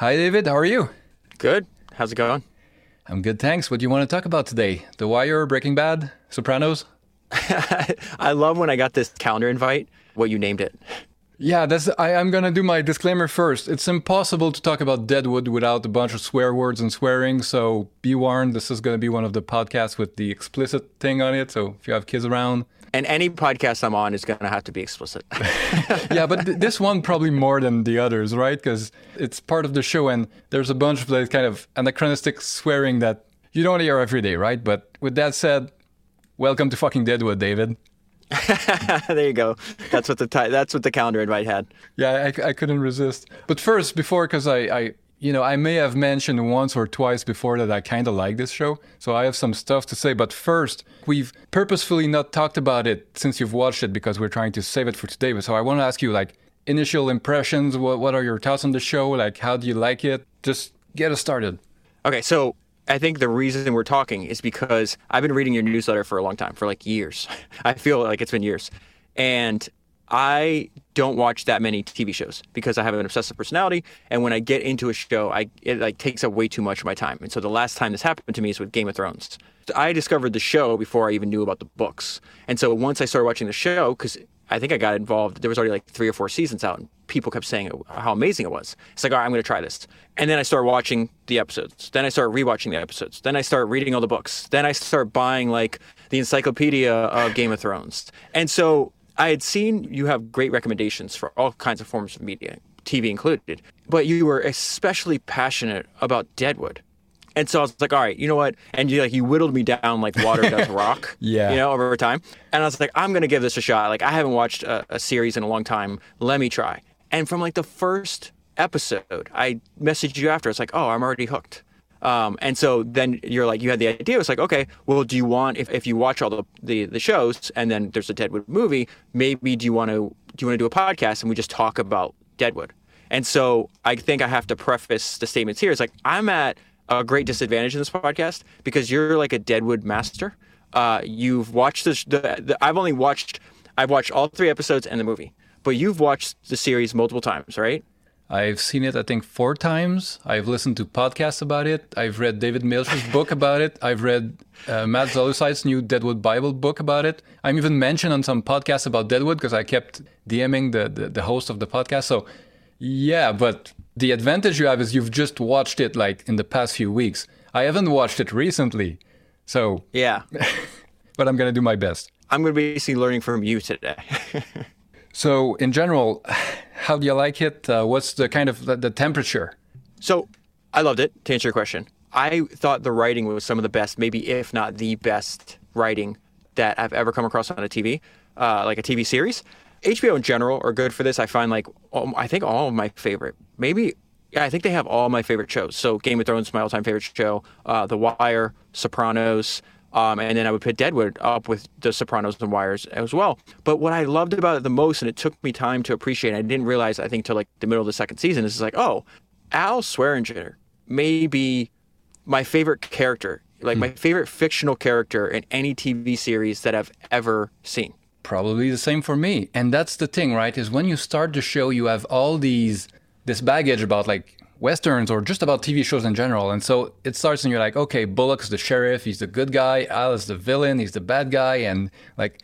Hi, David. How are you? Good. How's it going? I'm good, thanks. What do you want to talk about today? The Wire, Breaking Bad, Sopranos? I love when I got this calendar invite, what you named it. Yeah, that's. I, I'm gonna do my disclaimer first. It's impossible to talk about Deadwood without a bunch of swear words and swearing. So be warned. This is gonna be one of the podcasts with the explicit thing on it. So if you have kids around, And any podcast I'm on is going to have to be explicit. yeah, but th- this one probably more than the others, right? Because it's part of the show, and there's a bunch of like kind of anachronistic swearing that you don't hear every day, right? But with that said, welcome to fucking Deadwood, David. there you go. That's what the ti- that's what the calendar invite had. Yeah, I, I couldn't resist. But first, before, because I, I, you know, I may have mentioned once or twice before that I kind of like this show, so I have some stuff to say. But first, we've purposefully not talked about it since you've watched it because we're trying to save it for today. So I want to ask you, like, initial impressions. What, what are your thoughts on the show? Like, how do you like it? Just get us started. Okay, so I think the reason we're talking is because I've been reading your newsletter for a long time, for like years. I feel like it's been years. And I don't watch that many TV shows because I have an obsessive personality. And when I get into a show, I it like takes up way too much of my time. And so the last time this happened to me is with Game of Thrones. I discovered the show before I even knew about the books. And so once I started watching the show, because I think I got involved, there was already like three or four seasons out, and people kept saying how amazing it was. It's like, all right, I'm going to try this. And then I started watching the episodes. Then I started rewatching the episodes. Then I started reading all the books. Then I started buying like the encyclopedia of Game of Thrones. And so I had seen you have great recommendations for all kinds of forms of media, TV included, but you were especially passionate about Deadwood. And so I was like, all right, you know what? And you like you whittled me down like water does rock. Yeah. You know, over time. And I was like, I'm gonna give this a shot. Like I haven't watched a, a series in a long time. Let me try. And from like the first episode, I messaged you after. It's like, oh, I'm already hooked. Um, and so then you're like, you had the idea. It's like, okay, well, do you want if, if you watch all the, the the shows and then there's a Deadwood movie, maybe do you want to do you want to do a podcast and we just talk about Deadwood? And so I think I have to preface the statements here. It's like I'm at a great disadvantage in this podcast because you're like a Deadwood master. Uh, you've watched this. The, the, I've only watched. I've watched all three episodes and the movie, but you've watched the series multiple times, right? I've seen it, I think, four times. I've listened to podcasts about it. I've read David Milch's book about it. I've read uh, Matt Zoller Seitz's new Deadwood Bible book about it. I'm even mentioned on some podcasts about Deadwood because I kept DMing the, the, the host of the podcast. So, yeah, but the advantage you have is you've just watched it like in the past few weeks. I haven't watched it recently. So, Yeah. but I'm going to do my best. I'm going to be learning from you today. So, in general, how do you like it? Uh, what's the kind of the, the temperature? So I loved it. To answer your question, I thought the writing was some of the best, maybe if not the best writing that I've ever come across on a TV, uh, like a TV series. HBO in general are good for this. I find like I think all of my favorite, maybe yeah, I think they have all my favorite shows. So Game of Thrones, my all-time favorite show. Uh, the Wire, Sopranos. Um, and then I would put Deadwood up with The Sopranos and Wires as well. But what I loved about it the most, and it took me time to appreciate, I didn't realize, I think, till like the middle of the second season, is like, oh, Al Swearengen may be my favorite character, like my favorite fictional character in any TV series that I've ever seen. Probably the same for me. And that's the thing, right? Is when you start the show, you have all these this baggage about like westerns or just about TV shows in general. And so it starts and you're like, okay, Bullock's the sheriff, he's the good guy, Al is the villain, he's the bad guy, and like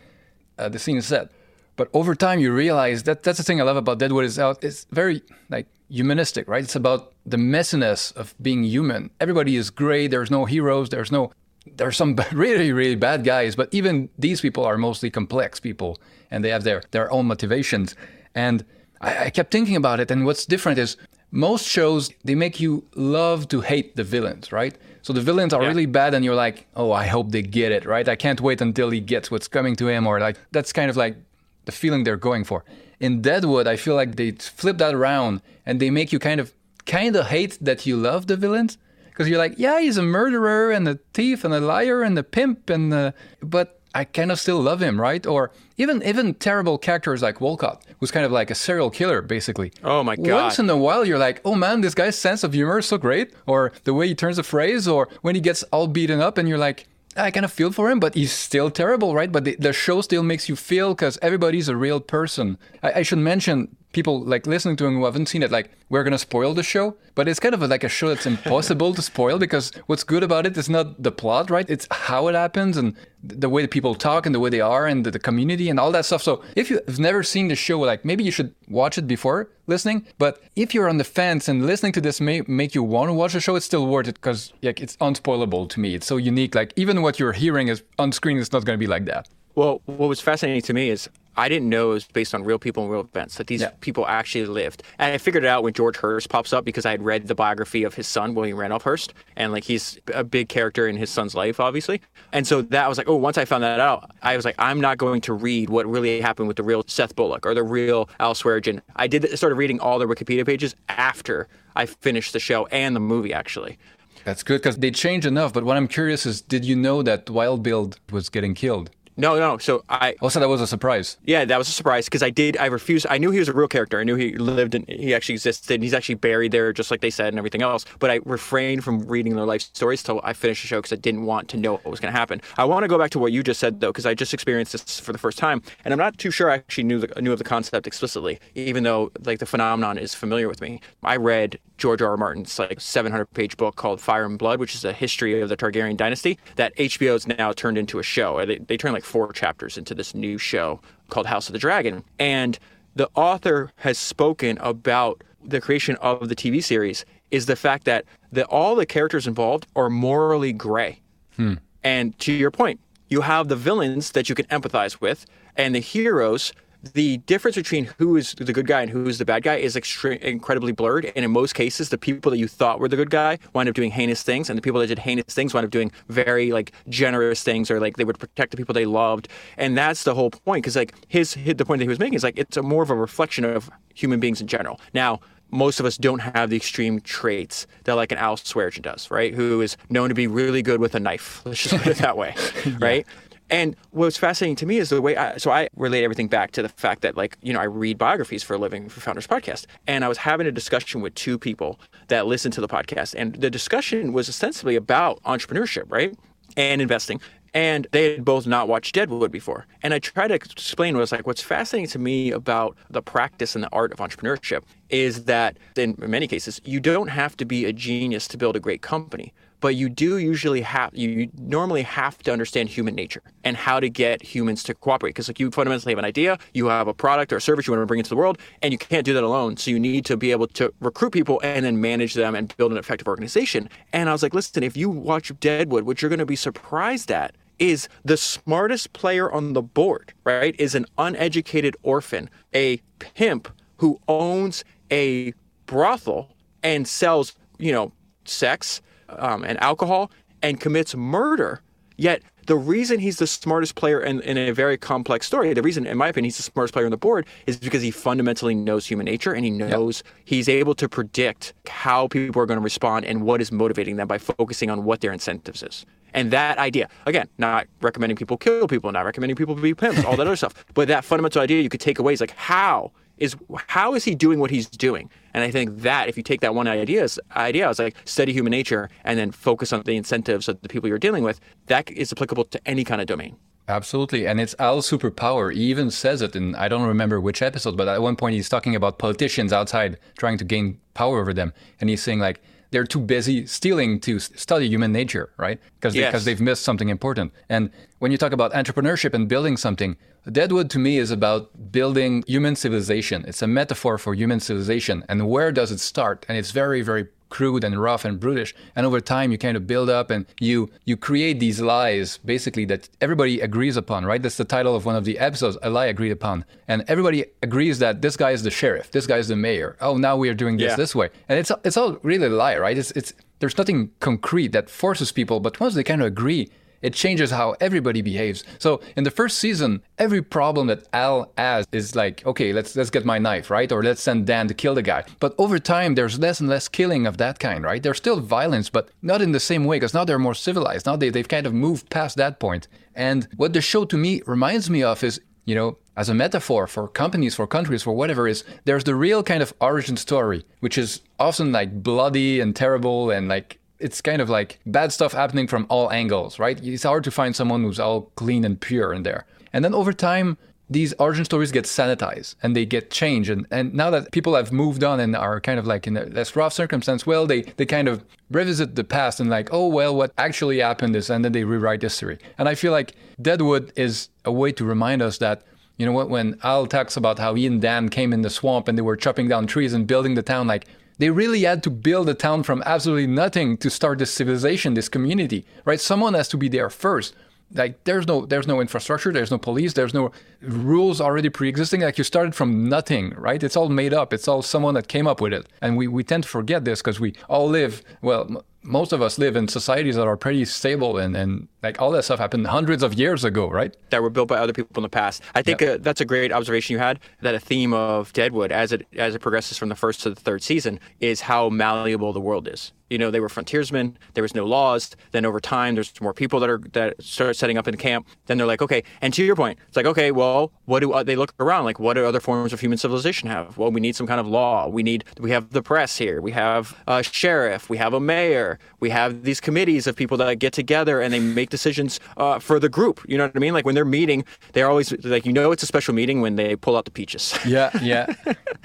uh, the scene is set. But over time, you realize that that's the thing I love about Deadwood is how it's very like humanistic, right? It's about the messiness of being human. Everybody is great. There's no heroes. There's no there's some really really bad guys, but even these people are mostly complex people, and they have their their own motivations. And I, I kept thinking about it, and what's different is most shows they make you love to hate the villains, right? So the villains are Yeah. really bad, and you're like, oh, I hope they get it, right? I can't wait until he gets what's coming to him, or like that's kind of like the feeling they're going for. In Deadwood, I feel like they flip that around and they make you kind of kind of hate that you love the villains because you're like, yeah, he's a murderer and a thief and a liar and a pimp and uh, but I kind of still love him, right? Or even even terrible characters like Wolcott, who's kind of like a serial killer, basically. Oh my God. Once in a while, you're like, oh man, this guy's sense of humor is so great, or the way he turns a phrase, or when he gets all beaten up, and you're like, I kind of feel for him, but he's still terrible, right? But the, the show still makes you feel because everybody's a real person. I, I should mention people like listening to him who haven't seen it, like we're gonna spoil the show, but it's kind of a, like a show that's impossible to spoil because what's good about it is not the plot, right? It's how it happens and the way the people talk and the way they are and the, the community and all that stuff. So if you've never seen the show, like maybe you should watch it before listening. But if you're on the fence and listening to this may make you want to watch the show, it's still worth it because like it's unspoilable to me. It's so unique. Like even what you're hearing is on screen, it's not going to be like that. Well, what was fascinating to me is I didn't know it was based on real people and real events that these Yeah. people actually lived. And I figured it out when George Hearst pops up because I had read the biography of his son, William Randolph Hearst, and like he's a big character in his son's life, obviously. And so that was like, oh, once I found that out, I was like, I'm not going to read what really happened with the real Seth Bullock or the real Al Swearengen. I did started reading all the Wikipedia pages after I finished the show and the movie, actually. That's good because they changed enough. But what I'm curious is, did you know that Wild Bill was getting killed? No, no. So I oh, Also, that was a surprise. Yeah, that was a surprise because I did. I refused. I knew he was a real character. I knew he lived and he actually existed. And he's actually buried there, just like they said, and everything else. But I refrained from reading their life stories till I finished the show because I didn't want to know what was going to happen. I want to go back to what you just said though, because I just experienced this for the first time, and I'm not too sure I actually knew the, knew of the concept explicitly, even though like the phenomenon is familiar with me. I read George R. R. Martin's like 700 page book called Fire and Blood, which is a history of the Targaryen dynasty that HBO HBO's now turned into a show. They, they turned like four chapters into this new show called House of the Dragon. And the author has spoken about the creation of the TV series is the fact that the, all the characters involved are morally gray. Hmm. And to your point, you have the villains that you can empathize with, and the heroes. The difference between who is the good guy and who is the bad guy is extre- incredibly blurred. And in most cases, the people that you thought were the good guy wind up doing heinous things, and the people that did heinous things wind up doing very like generous things, or like they would protect the people they loved. And that's the whole point, because like his, his the point that he was making is like it's a more of a reflection of human beings in general. Now, most of us don't have the extreme traits that like an Al Swearengen does, right? Who is known to be really good with a knife. Let's just put it that way, right? And what's fascinating to me is the way I, so I relate everything back to the fact that like, you know, I read biographies for a living for Founders Podcast. And I was having a discussion with two people that listened to the podcast. And the discussion was ostensibly about entrepreneurship, right? And investing. And they had both not watched Deadwood before. And I tried to explain was like what's fascinating to me about the practice and the art of entrepreneurship is that in many cases you don't have to be a genius to build a great company but you do usually have you normally have to understand human nature and how to get humans to cooperate. Because like you fundamentally have an idea you have a product or a service you want to bring into the world and you can't do that alone. So you need to be able to recruit people and then manage them and build an effective organization. And i was like listen if you watch deadwood what you're going to be surprised at is the smartest player on the board right is an uneducated orphan a pimp who owns a brothel and sells you know sex um, and alcohol and commits murder. Yet the reason he's the smartest player in, in a very complex story, the reason, in my opinion, he's the smartest player on the board is because he fundamentally knows human nature and he knows he's able to predict how people are going to respond and what is motivating them by focusing on what their incentives is. And that idea, again, not recommending people kill people, not recommending people be pimps, all that other stuff, but that fundamental idea you could take away is like how is how is he doing what he's doing? And I think that if you take that one idea, idea, it's like study human nature and then focus on the incentives of the people you're dealing with. That is applicable to any kind of domain. Absolutely. And it's Al's superpower. He even says it in, I don't remember which episode, but at one point he's talking about politicians outside trying to gain power over them. And he's saying, like, they're too busy stealing to study human nature, right? Because Yes. because they've missed something important. And when you talk about entrepreneurship and building something, Deadwood to me is about building human civilization. It's a metaphor for human civilization. And where does it start? And it's very, very crude and rough and brutish and over time you kind of build up and you you create these lies basically that everybody agrees upon right? That's the title of one of the episodes a lie agreed upon. And everybody agrees that this guy is the sheriff this guy is the mayor. Oh now we are doing this Yeah. this way. And it's it's all really a lie right? It's it's there's nothing concrete that forces people but once they kind of agree it changes how everybody behaves. So in the first season, every problem that Al has is like, okay, let's let's get my knife, right? Or let's send Dan to kill the guy. But over time, there's less and less killing of that kind, right? There's still violence, but not in the same way, because now they're more civilized. Now they, they've kind of moved past that point. And what the show to me reminds me of is, you know, as a metaphor for companies, for countries, for whatever is, there's the real kind of origin story, which is often like bloody and terrible and like it's kind of like bad stuff happening from all angles, right? It's hard to find someone who's all clean and pure in there. And then over time, these origin stories get sanitized and they get changed. And, and now that people have moved on and are kind of like in a less rough circumstance, well, they, they kind of revisit the past and like, oh, well, what actually happened is, and then they rewrite history. And I feel like Deadwood is a way to remind us that, you know what, when Al talks about how he and Dan came in the swamp and they were chopping down trees and building the town, like, they really had to build a town from absolutely nothing to start this civilization, this community, right? Someone has to be there first. Like there's no there's no infrastructure there's no police there's no rules already pre-existing. Like you started from nothing right? It's all made up. It's all someone that came up with it. And we, we tend to forget this because we all live well most of us live in societies that are pretty stable and, and like all that stuff happened hundreds of years ago, right? That were built by other people in the past. I think uh, that's a great observation you had. That a theme of Deadwood, as it as it progresses from the first to the third season, is how malleable the world is. You know, they were frontiersmen. There was no laws. Then over time, there's more people that are that start setting up in camp. Then they're like, okay. And to your point, it's like, okay, well, what do uh, they look around? Like, what do other forms of human civilization have? Well, we need some kind of law. We need we have the press here. We have a sheriff. We have a mayor. We have these committees of people that get together and they make decisions uh, for the group. You know what I mean? Like when they're meeting, they're always like, you know, it's a special meeting when they pull out the peaches. Yeah, yeah.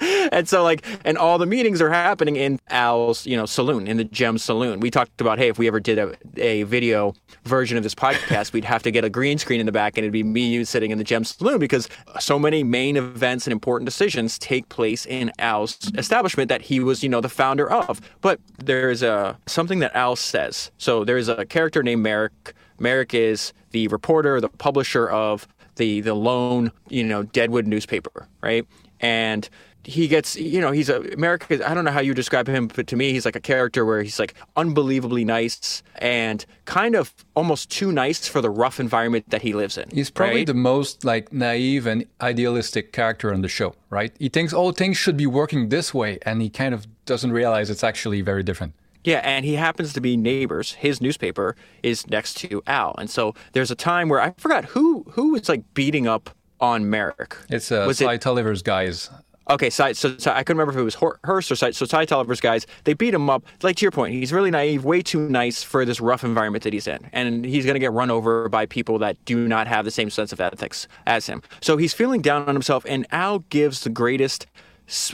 and so like, and all the meetings are happening in Al's, you know, saloon in the Gem Saloon. We talked about, hey, if we ever did a, a video version of this podcast, we'd have to get a green screen in the back and it'd be me you sitting in the Gem Saloon because so many main events and important decisions take place in Al's establishment that he was, you know, the founder of. But there's a something that Al says. So there's a character named Merrick. Merrick is the reporter, the publisher of the the lone, you know, Deadwood newspaper, right? And he gets, you know, he's a America. I don't know how you describe him, but to me, he's like a character where he's like unbelievably nice and kind of almost too nice for the rough environment that he lives in. He's probably right? the most like naive and idealistic character on the show, right? He thinks, oh, things should be working this way, and he kind of doesn't realize it's actually very different. Yeah, and he happens to be neighbors. His newspaper is next to Al, and so there's a time where I forgot who who was like beating up on Merrick. It's uh, was Cy it, Tolliver's guys. Okay, so, so, so, I couldn't remember if it was Hearst or Cy. So Cy Tolliver's guys, they beat him up. Like to your point, he's really naive, way too nice for this rough environment that he's in, and he's going to get run over by people that do not have the same sense of ethics as him. So he's feeling down on himself, and Al gives the greatest,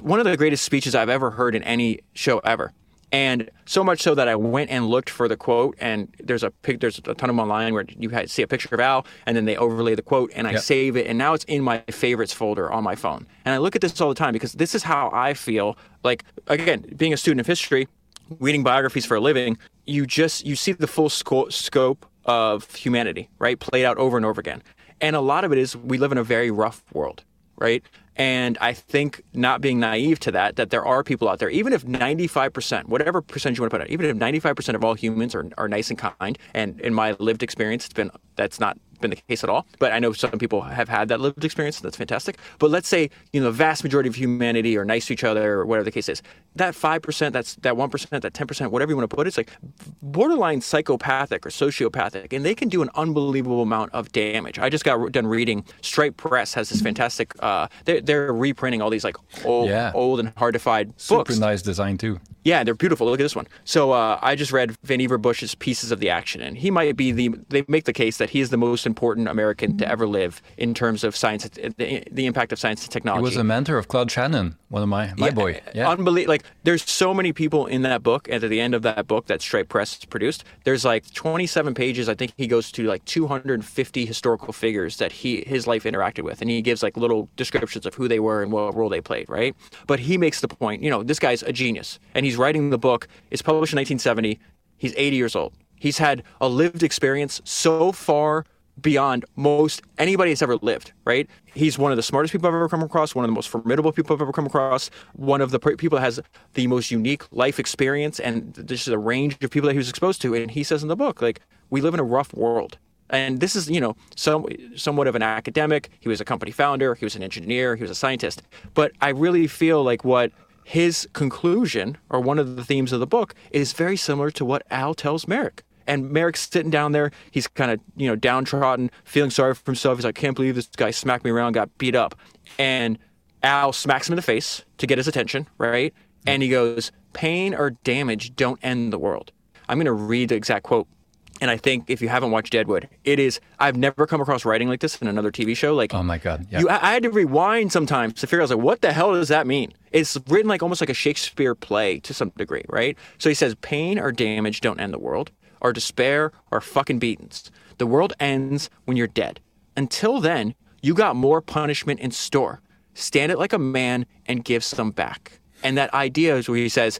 one of the greatest speeches I've ever heard in any show ever. And so much so that I went and looked for the quote, and there's a pic, there's a ton of them online where you see a picture of Al, and then they overlay the quote, and I yep. save it, and now it's in my favorites folder on my phone. And I look at this all the time because this is how I feel. Like again, being a student of history, reading biographies for a living, you just you see the full sco- scope of humanity, right, played out over and over again. And a lot of it is we live in a very rough world, right? And I think not being naive to that, that there are people out there, even if 95%, whatever percentage you want to put out, even if 95% of all humans are, are nice and kind, and in my lived experience, it's been, that's not been the case at all. But I know some people have had that lived experience. That's fantastic. But let's say you know the vast majority of humanity are nice to each other, or whatever the case is. That five percent, that's that one percent, that ten percent, whatever you want to put it, it's like borderline psychopathic or sociopathic, and they can do an unbelievable amount of damage. I just got done reading. Stripe Press has this fantastic. Uh, they're, they're reprinting all these like old, yeah. old and hard to find books. Super nice design too. Yeah, they're beautiful. Look at this one. So uh, I just read Vannevar Bush's Pieces of the Action, and he might be the. They make the case that he is the most important American to mm-hmm. ever live in terms of science, the, the impact of science and technology. He was a mentor of Claude Shannon, one of my my yeah, boy. Uh, yeah, unbelievable. Like there's so many people in that book, and at the end of that book that Stripe Press produced, there's like 27 pages. I think he goes to like 250 historical figures that he his life interacted with, and he gives like little descriptions of who they were and what role they played. Right, but he makes the point. You know, this guy's a genius, and he's writing the book. It's published in 1970. He's 80 years old. He's had a lived experience so far beyond most anybody has ever lived, right? He's one of the smartest people I've ever come across, one of the most formidable people I've ever come across, one of the people that has the most unique life experience, and this is a range of people that he was exposed to. And he says in the book, like, we live in a rough world. And this is, you know, some, somewhat of an academic. He was a company founder, he was an engineer, he was a scientist. But I really feel like what his conclusion, or one of the themes of the book, is very similar to what Al tells Merrick and Merrick's sitting down there. He's kind of, you know, downtrodden, feeling sorry for himself. He's like, I can't believe this guy smacked me around, got beat up. And Al smacks him in the face to get his attention, right? And he goes, Pain or damage don't end the world. I'm going to read the exact quote. And I think if you haven't watched Deadwood, it is. I've never come across writing like this in another TV show. Like, Oh my god. Yeah. you, I I had to rewind sometimes to figure out, I was like, what the hell does that mean? It's written like almost like a Shakespeare play to some degree, right? So he says, pain or damage don't end the world, or despair or fucking beatings. The world ends when you're dead. Until then, you got more punishment in store. Stand it like a man and give some back. And that idea is where he says,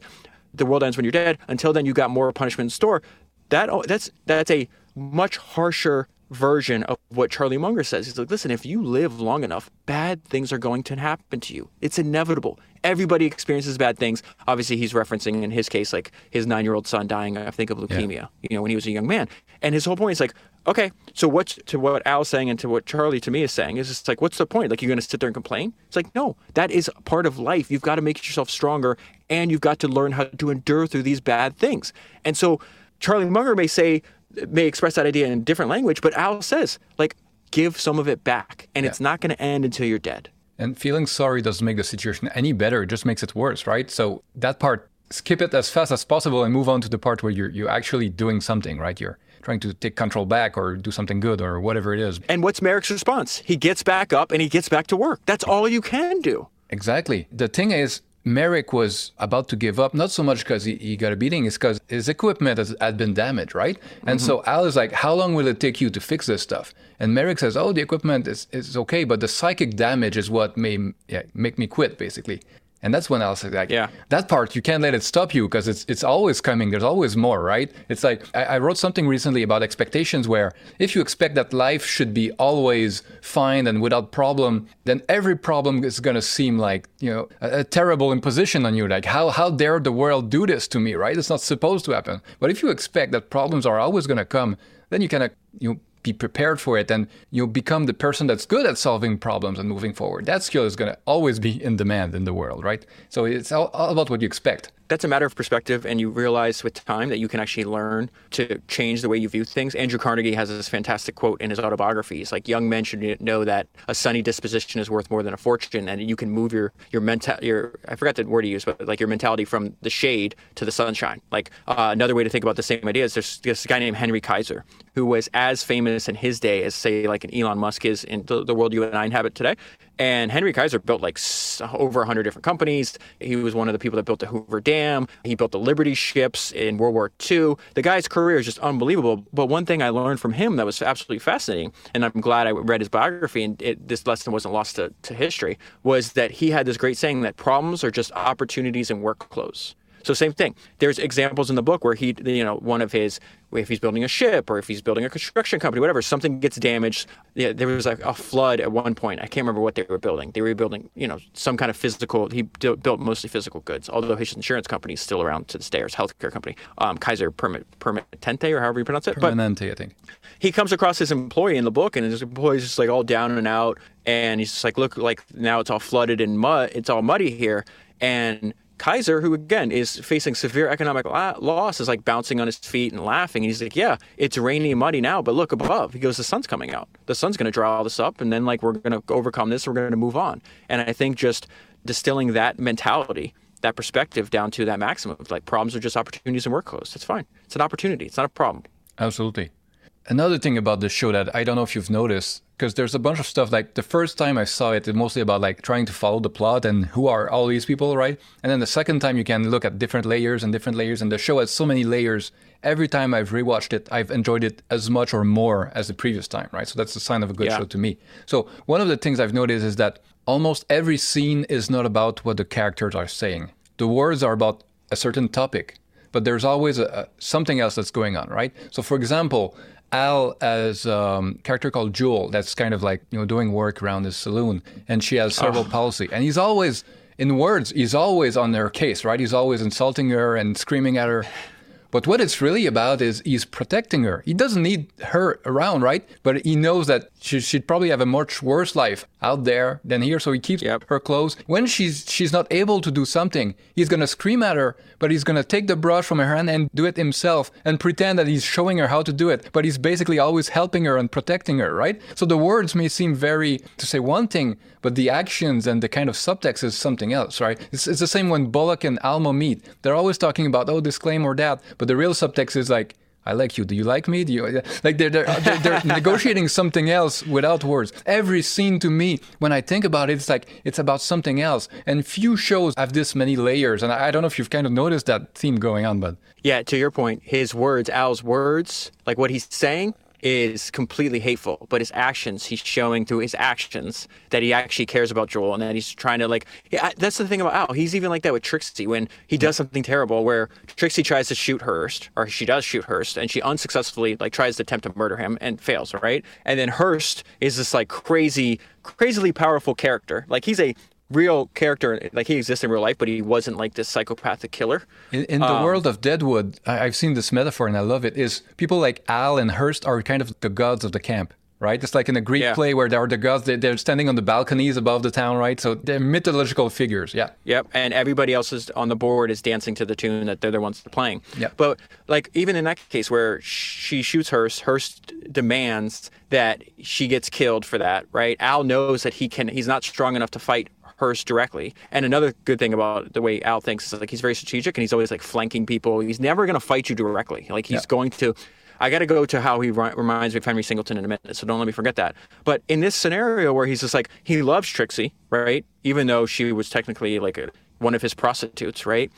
the world ends when you're dead. Until then, you got more punishment in store. That that's that's a much harsher version of what Charlie Munger says. He's like, listen, if you live long enough, bad things are going to happen to you. It's inevitable. Everybody experiences bad things. Obviously, he's referencing in his case, like his nine year old son dying, I think, of leukemia, you know, when he was a young man. And his whole point is like, okay, so what's to what Al's saying and to what Charlie to me is saying is just like, what's the point? Like, you're going to sit there and complain? It's like, no, that is part of life. You've got to make yourself stronger and you've got to learn how to endure through these bad things. And so Charlie Munger may say, may express that idea in a different language, but Al says, like, give some of it back, and it's not going to end until you're dead. And feeling sorry doesn't make the situation any better. It just makes it worse, right? So that part, skip it as fast as possible and move on to the part where you're you're actually doing something, right? You're trying to take control back or do something good or whatever it is. And what's Merrick's response? He gets back up and he gets back to work. That's all you can do. Exactly. The thing is, Merrick was about to give up, not so much because he, he got a beating, it's because his equipment has, had been damaged, right? And mm-hmm. so Al is like, How long will it take you to fix this stuff? And Merrick says, Oh, the equipment is, is okay, but the psychic damage is what may yeah, make me quit, basically. And that's when Al said, like, Yeah. that part, you can't let it stop you because it's, it's always coming. There's always more, right? It's like, I, I wrote something recently about expectations where if you expect that life should be always fine and without problem, then every problem is going to seem like, you know, a, a terrible imposition on you. Like, how, how dare the world do this to me, right? It's not supposed to happen. But if you expect that problems are always going to come, then you kind of, you know, be prepared for it and you'll become the person that's good at solving problems and moving forward. That skill is going to always be in demand in the world, right? So it's all, all about what you expect. That's a matter of perspective, and you realize with time that you can actually learn to change the way you view things. Andrew Carnegie has this fantastic quote in his autobiography. He's like, "Young men should know that a sunny disposition is worth more than a fortune, and you can move your your mental your I forgot the word he used, but like your mentality from the shade to the sunshine." Like uh, another way to think about the same idea is there's this guy named Henry Kaiser who was as famous in his day as say like an Elon Musk is in the, the world you and I inhabit today. And Henry Kaiser built like over 100 different companies. He was one of the people that built the Hoover Dam. He built the Liberty ships in World War II. The guy's career is just unbelievable. But one thing I learned from him that was absolutely fascinating, and I'm glad I read his biography and it, this lesson wasn't lost to, to history, was that he had this great saying that problems are just opportunities in work clothes. So same thing. There's examples in the book where he, you know, one of his, if he's building a ship or if he's building a construction company, whatever, something gets damaged. Yeah, there was like a flood at one point. I can't remember what they were building. They were building, you know, some kind of physical. He built mostly physical goods, although his insurance company is still around to this day, or his healthcare company, um, Kaiser Permit Permitente or however you pronounce it. But Permanente, I think. he comes across his employee in the book, and his employee's just like all down and out, and he's just like, look, like now it's all flooded and mud, it's all muddy here, and Kaiser, who again is facing severe economic la- loss, is like bouncing on his feet and laughing. And he's like, "Yeah, it's rainy and muddy now, but look above." He goes, "The sun's coming out. The sun's going to dry all this up, and then like we're going to overcome this. We're going to move on." And I think just distilling that mentality, that perspective down to that maximum, like problems are just opportunities and work clothes. It's fine. It's an opportunity. It's not a problem. Absolutely. Another thing about this show that I don't know if you've noticed, because there's a bunch of stuff like the first time I saw it, it's mostly about like trying to follow the plot and who are all these people, right? And then the second time you can look at different layers and different layers, and the show has so many layers. Every time I've rewatched it, I've enjoyed it as much or more as the previous time, right? So that's a sign of a good Yeah. show to me. So one of the things I've noticed is that almost every scene is not about what the characters are saying. The words are about a certain topic, but there's always a, a, something else that's going on, right? So, for example, Al um, a character called Jewel that's kind of like you know doing work around his saloon, and she has cerebral palsy, and he's always in words, he's always on her case, right? He's always insulting her and screaming at her. But what it's really about is he's protecting her. He doesn't need her around, right? But he knows that she, she'd probably have a much worse life out there than here, so he keeps Yep. her close. When she's she's not able to do something, he's gonna scream at her, but he's gonna take the brush from her hand and do it himself and pretend that he's showing her how to do it. But he's basically always helping her and protecting her, right? So the words may seem very to say one thing, but the actions and the kind of subtext is something else, right? It's, it's the same when Bullock and Alma meet. They're always talking about oh this claim or that, but the real subtext is like I like you. Do you like me? Do you like they're they're, they're, they're negotiating something else without words. Every scene to me, when I think about it, it's like it's about something else. And few shows have this many layers. And I don't know if you've kind of noticed that theme going on, but Yeah, to your point, his words, Al's words, like what he's saying, is completely hateful, but his actions, he's showing through his actions that he actually cares about Jewel and that he's trying to like. Yeah, that's the thing about Al. He's even like that with Trixie when he does something terrible, where Trixie tries to shoot Hearst, or she does shoot Hearst, and she unsuccessfully like tries to attempt to murder him and fails, right? And then Hearst is this like crazy, crazily powerful character. Like he's a real character like he exists in real life but he wasn't like this psychopathic killer. In, in the um, world of deadwood I, i've seen this metaphor and i love it is people like al and hearst are kind of the gods of the camp right? It's like in a greek yeah. play where there are the gods they, they're standing on the balconies above the town right? So they're mythological figures yeah. Yep and everybody else is on the board is dancing to the tune that they're the ones playing. Yeah. But like even in that case where she shoots hearst hearst demands that she gets killed for that right? Al knows that he can he's not strong enough to fight Hearst directly. And another good thing about the way Al thinks is like he's very strategic and he's always like flanking people. He's never going to fight you directly. Like he's yeah. going to. I got to go to how he reminds me of Henry Singleton in a minute, so don't let me forget that. But in this scenario where he's just like he loves Trixie, right? Even though she was technically like a, one of his prostitutes, right?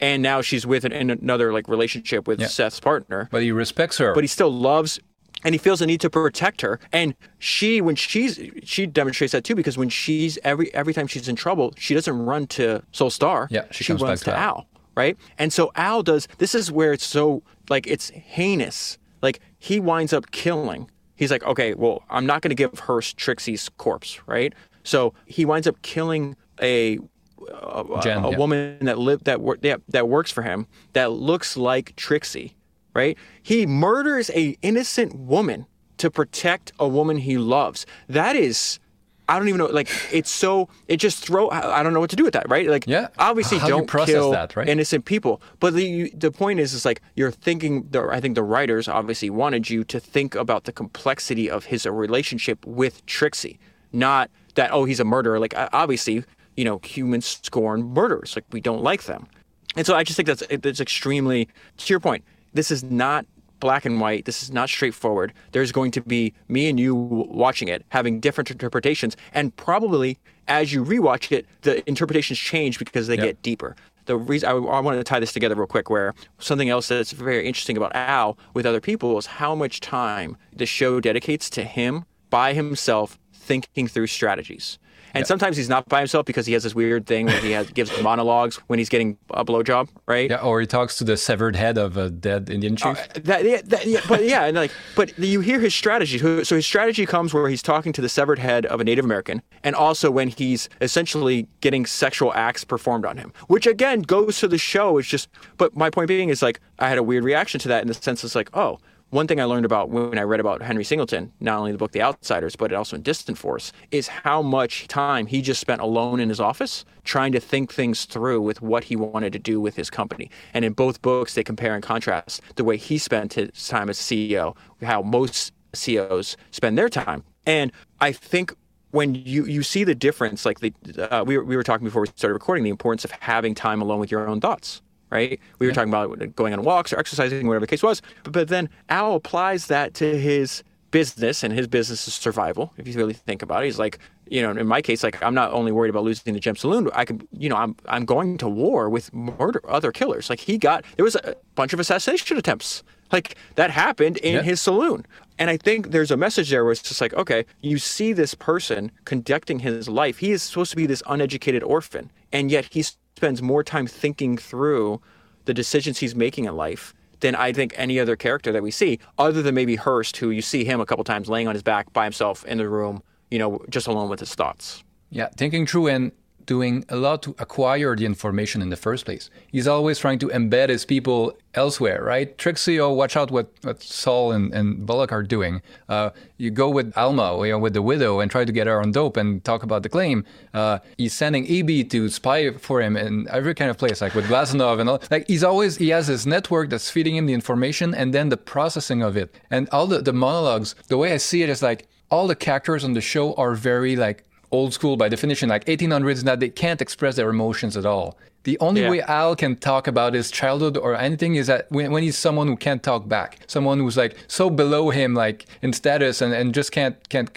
and now she's with an, in another like relationship with yeah. Seth's partner. But he respects her. But he still loves and he feels the need to protect her. And she, when she's, she demonstrates that too because when she's every every time she's in trouble, she doesn't run to Sol Star. Yeah, she, she runs to, to Al. Al, right? And so Al does. This is where it's so like it's heinous. Like he winds up killing. He's like, okay, well, I'm not going to give her Trixie's corpse, right? So he winds up killing a a, Jen, a yeah. woman that lived that that that works for him that looks like Trixie right? He murders a innocent woman to protect a woman he loves. That is I don't even know. Like it's so it just throw. I don't know what to do with that, right? Like yeah. obviously How don't do kill that, right? innocent people. But the the point is, is like you're thinking. The, I think the writers obviously wanted you to think about the complexity of his relationship with Trixie, not that oh he's a murderer. Like obviously you know humans scorn murderers. Like we don't like them, and so I just think that's that's extremely to your point this is not black and white. This is not straightforward. There's going to be me and you watching it, having different interpretations, and probably as you rewatch it, the interpretations change because they yep. get deeper. The reason I, I wanted to tie this together real quick, where something else that's very interesting about Al with other people is how much time the show dedicates to him by himself thinking through strategies. And yeah. sometimes he's not by himself because he has this weird thing where he has, gives monologues when he's getting a blowjob, right? Yeah, or he talks to the severed head of a dead Indian chief. Uh, that, yeah, that, yeah, but yeah, and like, but you hear his strategy. So his strategy comes where he's talking to the severed head of a Native American, and also when he's essentially getting sexual acts performed on him, which again goes to the show. It's just, but my point being is like, I had a weird reaction to that in the sense it's like, oh one thing I learned about when I read about Henry Singleton, not only the book The Outsiders, but also in Distant Force, is how much time he just spent alone in his office trying to think things through with what he wanted to do with his company. And in both books, they compare and contrast the way he spent his time as CEO, how most CEOs spend their time. And I think when you, you see the difference, like the, uh, we, were, we were talking before we started recording, the importance of having time alone with your own thoughts right? We were talking about going on walks or exercising, whatever the case was. But, but then Al applies that to his business, and his business is survival. If you really think about it, he's like, you know, in my case, like I'm not only worried about losing the gem saloon. I could, you know, I'm I'm going to war with murder other killers. Like he got there was a bunch of assassination attempts. Like that happened in yeah. his saloon. And I think there's a message there where it's just like, okay, you see this person conducting his life. He is supposed to be this uneducated orphan, and yet he's spends more time thinking through the decisions he's making in life than I think any other character that we see, other than maybe Hearst, who you see him a couple times laying on his back by himself in the room, you know, just alone with his thoughts. Yeah, thinking through and doing a lot to acquire the information in the first place. He's always trying to embed his people elsewhere, right? Trixie, oh, watch out what, what Sol and, and Bullock are doing. Uh, you go with Alma, you know, with the widow, and try to get her on dope and talk about the claim. Uh, he's sending EB to spy for him in every kind of place, like with Blazanov and all. Like he's always he has his network that's feeding him the information and then the processing of it. And all the, the monologues, the way I see it is like all the characters on the show are very like old school by definition, like 1800s, that they can't express their emotions at all. The only Yeah. way Al can talk about his childhood or anything is that when, when he's someone who can't talk back, someone who's like so below him, like in status, and, and just can't can't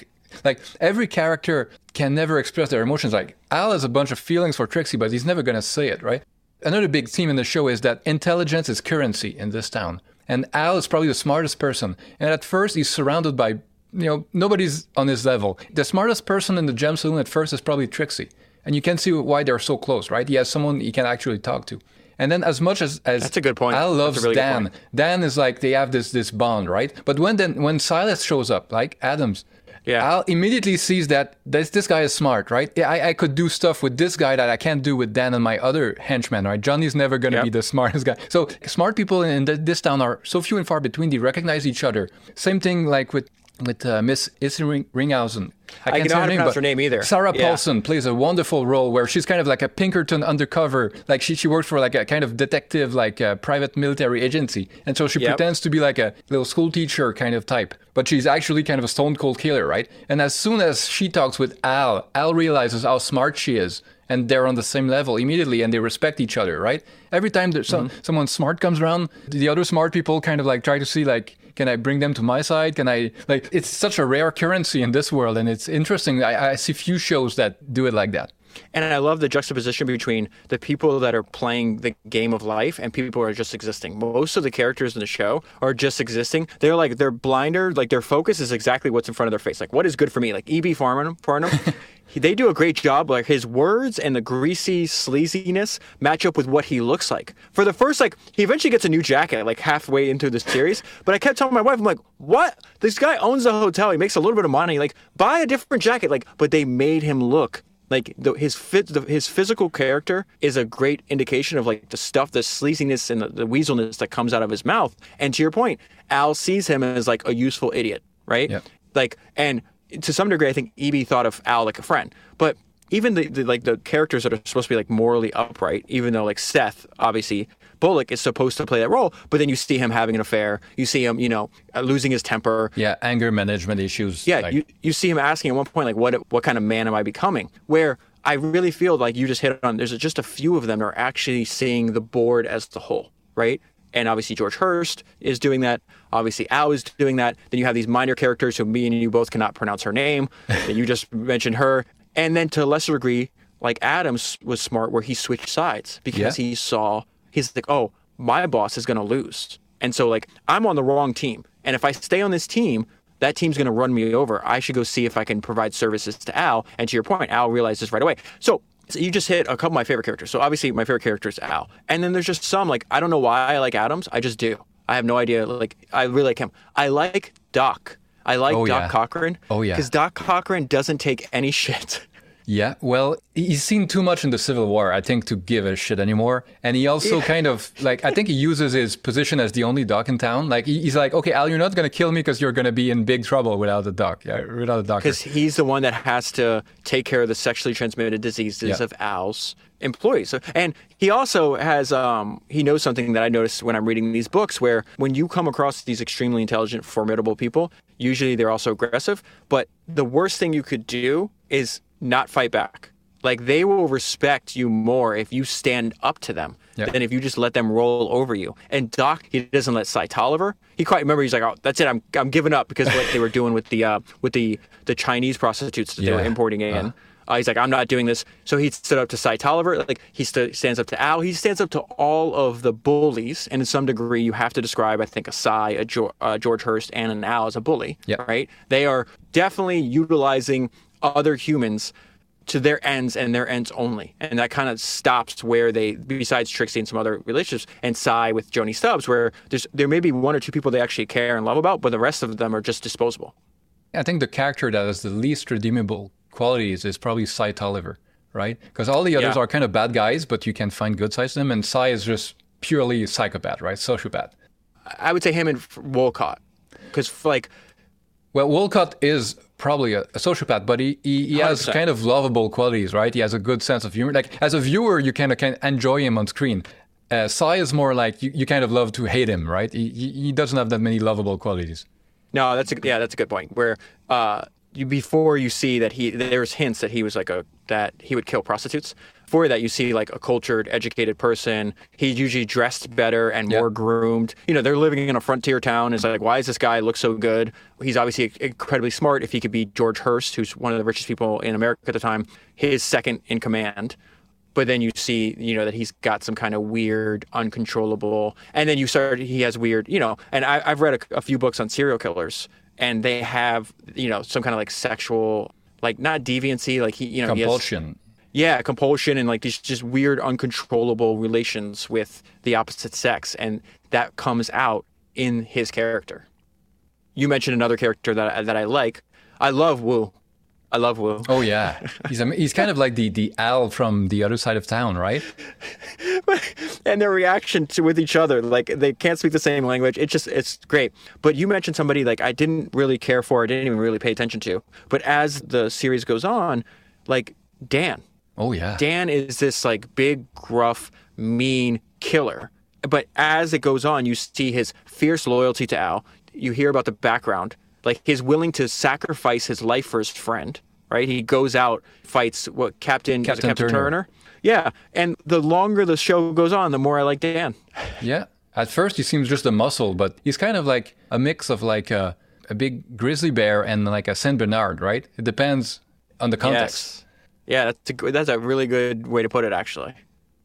like every character can never express their emotions. Like Al has a bunch of feelings for Trixie, but he's never gonna say it, right? Another big theme in the show is that intelligence is currency in this town. And Al is probably the smartest person. And at first, he's surrounded by, you know, nobody's on his level. The smartest person in the gem saloon at first is probably Trixie. And you can see why they're so close, right? He has someone he can actually talk to. And then, as much as, as That's a good point. Al loves really Dan. Dan is like they have this this bond, right? But when then when Silas shows up, like Adams, Yeah. Al immediately sees that this this guy is smart, right? I, I could do stuff with this guy that I can't do with Dan and my other henchmen, right? Johnny's never gonna Yep. be the smartest guy. So smart people in th- this town are so few and far between. They recognize each other. Same thing like with with uh, Miss Isringhausen. I can't know how to pronounce her name either. Sarah Yeah. Paulson plays a wonderful role where she's kind of like a Pinkerton undercover. Like she, she works for like a kind of detective, like a private military agency. And so she Yep. pretends to be like a little school teacher kind of type. But she's actually kind of a stone cold killer, right? And as soon as she talks with Al, Al realizes how smart she is. And they're on the same level immediately and they respect each other, right? Every time there's some, Mm-hmm. someone smart comes around, the other smart people kind of like try to see like, can I bring them to my side? Can I like? It's such a rare currency in this world, and it's interesting. I, I see few shows that do it like that. And I love the juxtaposition between the people that are playing the game of life and people who are just existing. Most of the characters in the show are just existing. They're like they're blinder, like their focus is exactly what's in front of their face. Like what is good for me? Like E.B. Farnham, Farnham they do a great job. Like his words and the greasy sleaziness match up with what he looks like. For the first, like he eventually gets a new jacket like halfway into the series. But I kept telling my wife, I'm like, what? This guy owns a hotel. He makes a little bit of money. Like buy a different jacket. Like, but they made him look like the, his fit, the, his physical character is a great indication of like the stuff, the sleaziness and the, the weaselness that comes out of his mouth. And to your point, Al sees him as like a useful idiot, right? Yep. Like, and to some degree, I think EB thought of Al like a friend, but even the, the like the characters that are supposed to be like morally upright, even though like Seth, obviously Bullock is supposed to play that role, but then you see him having an affair, you see him, you know, uh, losing his temper, Yeah, anger management issues. yeah, like- you, you see him asking at one point, like, what what kind of man am I becoming? Where I really feel like you just hit on. There's just a few of them that are actually seeing the board as the whole, right? And obviously George Hearst is doing that. Obviously Al is doing that. Then you have these minor characters who me and you both cannot pronounce her name. that you just mentioned her, and then to a lesser degree, like Adams was smart where he switched sides because Yeah. he saw he's like, oh, my boss is going to lose, and so like I'm on the wrong team, and if I stay on this team, that team's going to run me over. I should go see if I can provide services to Al. And to your point, Al realized this right away. So, so you just hit a couple of my favorite characters. So obviously my favorite character is Al. And then there's just some like I don't know why I like Adams. I just do. I have no idea. Like I really like him. I like Doc. I like Oh, Doc yeah. Cochran. Oh, yeah. Because Doc Cochran doesn't take any shit. Yeah, well, he's seen too much in the Civil War, I think, to give a shit anymore. And he also kind of like, I think he uses his position as the only doc in town. Like, he's like, okay, Al, you're not gonna kill me because you're gonna be in big trouble without a doc, yeah, without a doctor. Because he's the one that has to take care of the sexually transmitted diseases Yeah. of Al's employees. So, and he also has, um, he knows something that I noticed when I'm reading these books, where when you come across these extremely intelligent, formidable people, usually they're also aggressive. But the worst thing you could do is not fight back. Like they will respect you more if you stand up to them Yeah. than if you just let them roll over you. And Doc, he doesn't let Cy Tolliver. He quite remember he's like, "Oh, that's it. I'm I'm giving up because what they were doing with the uh, with the the Chinese prostitutes that they were importing in." Uh, he's like, I'm not doing this. So he stood up to Cy Tolliver. Like he st- stands up to Al. He stands up to all of the bullies. And in some degree, you have to describe, I think, a Cy, a George, uh, George Hearst, and an Al as a bully. Yep. Right? They are definitely utilizing other humans to their ends and their ends only. And that kind of stops where they, besides Trixie and some other relationships, and Cy with Joni Stubbs, where there's there may be one or two people they actually care and love about, but the rest of them are just disposable. I think the character that has the least redeemable qualities is probably Cy Tolliver, right? Because all the others Yeah. are kind of bad guys, but you can find good sides to them, and Cy is just purely psychopath, right? Sociopath. I would say him and Wolcott, because like Well, Wolcott is probably a, a sociopath, but he, he, he has kind of lovable qualities, right? He has a good sense of humor. Like, as a viewer, you kind of can enjoy him on screen. Uh, Cy is more like you, you kind of love to hate him, right? He, he he doesn't have that many lovable qualities. No, that's a, yeah, that's a good point. Where uh, you, before you see that he there's hints that he was like a that he would kill prostitutes. Before that, you see like a cultured, educated person. He's usually dressed better and more groomed. You know, they're living in a frontier town. It's like, why does this guy look so good? He's obviously incredibly smart. If he could be George Hearst, who's one of the richest people in America at the time, his second in command but then you see you know that he's got some kind of weird uncontrollable and then you start he has weird you know and I, have read a, a, few books on serial killers and they have you know some kind of like sexual like not deviancy like he you know compulsion yeah compulsion and like these just weird uncontrollable relations with the opposite sex and that comes out in his character you mentioned another character that, that i like i love Wu I love Wu. Oh yeah, he's he's kind of like the the Al from the other side of town, right? and their reaction to with each other, like they can't speak the same language. It's just it's great. But you mentioned somebody like I didn't really care for, I didn't even really pay attention to. But as the series goes on, like Dan. Oh yeah. Dan is this like big, gruff, mean killer. But as it goes on, you see his fierce loyalty to Al. You hear about the background like he's willing to sacrifice his life for his friend, right? He goes out, fights what Captain Captain, Captain Turner. Turner. Yeah, and the longer the show goes on, the more I like Dan. Yeah. At first, he seems just a muscle, but he's kind of like a mix of like a, a big grizzly bear and like a Saint Bernard, right? It depends on the context. Yes. Yeah, that's a, that's a really good way to put it, actually.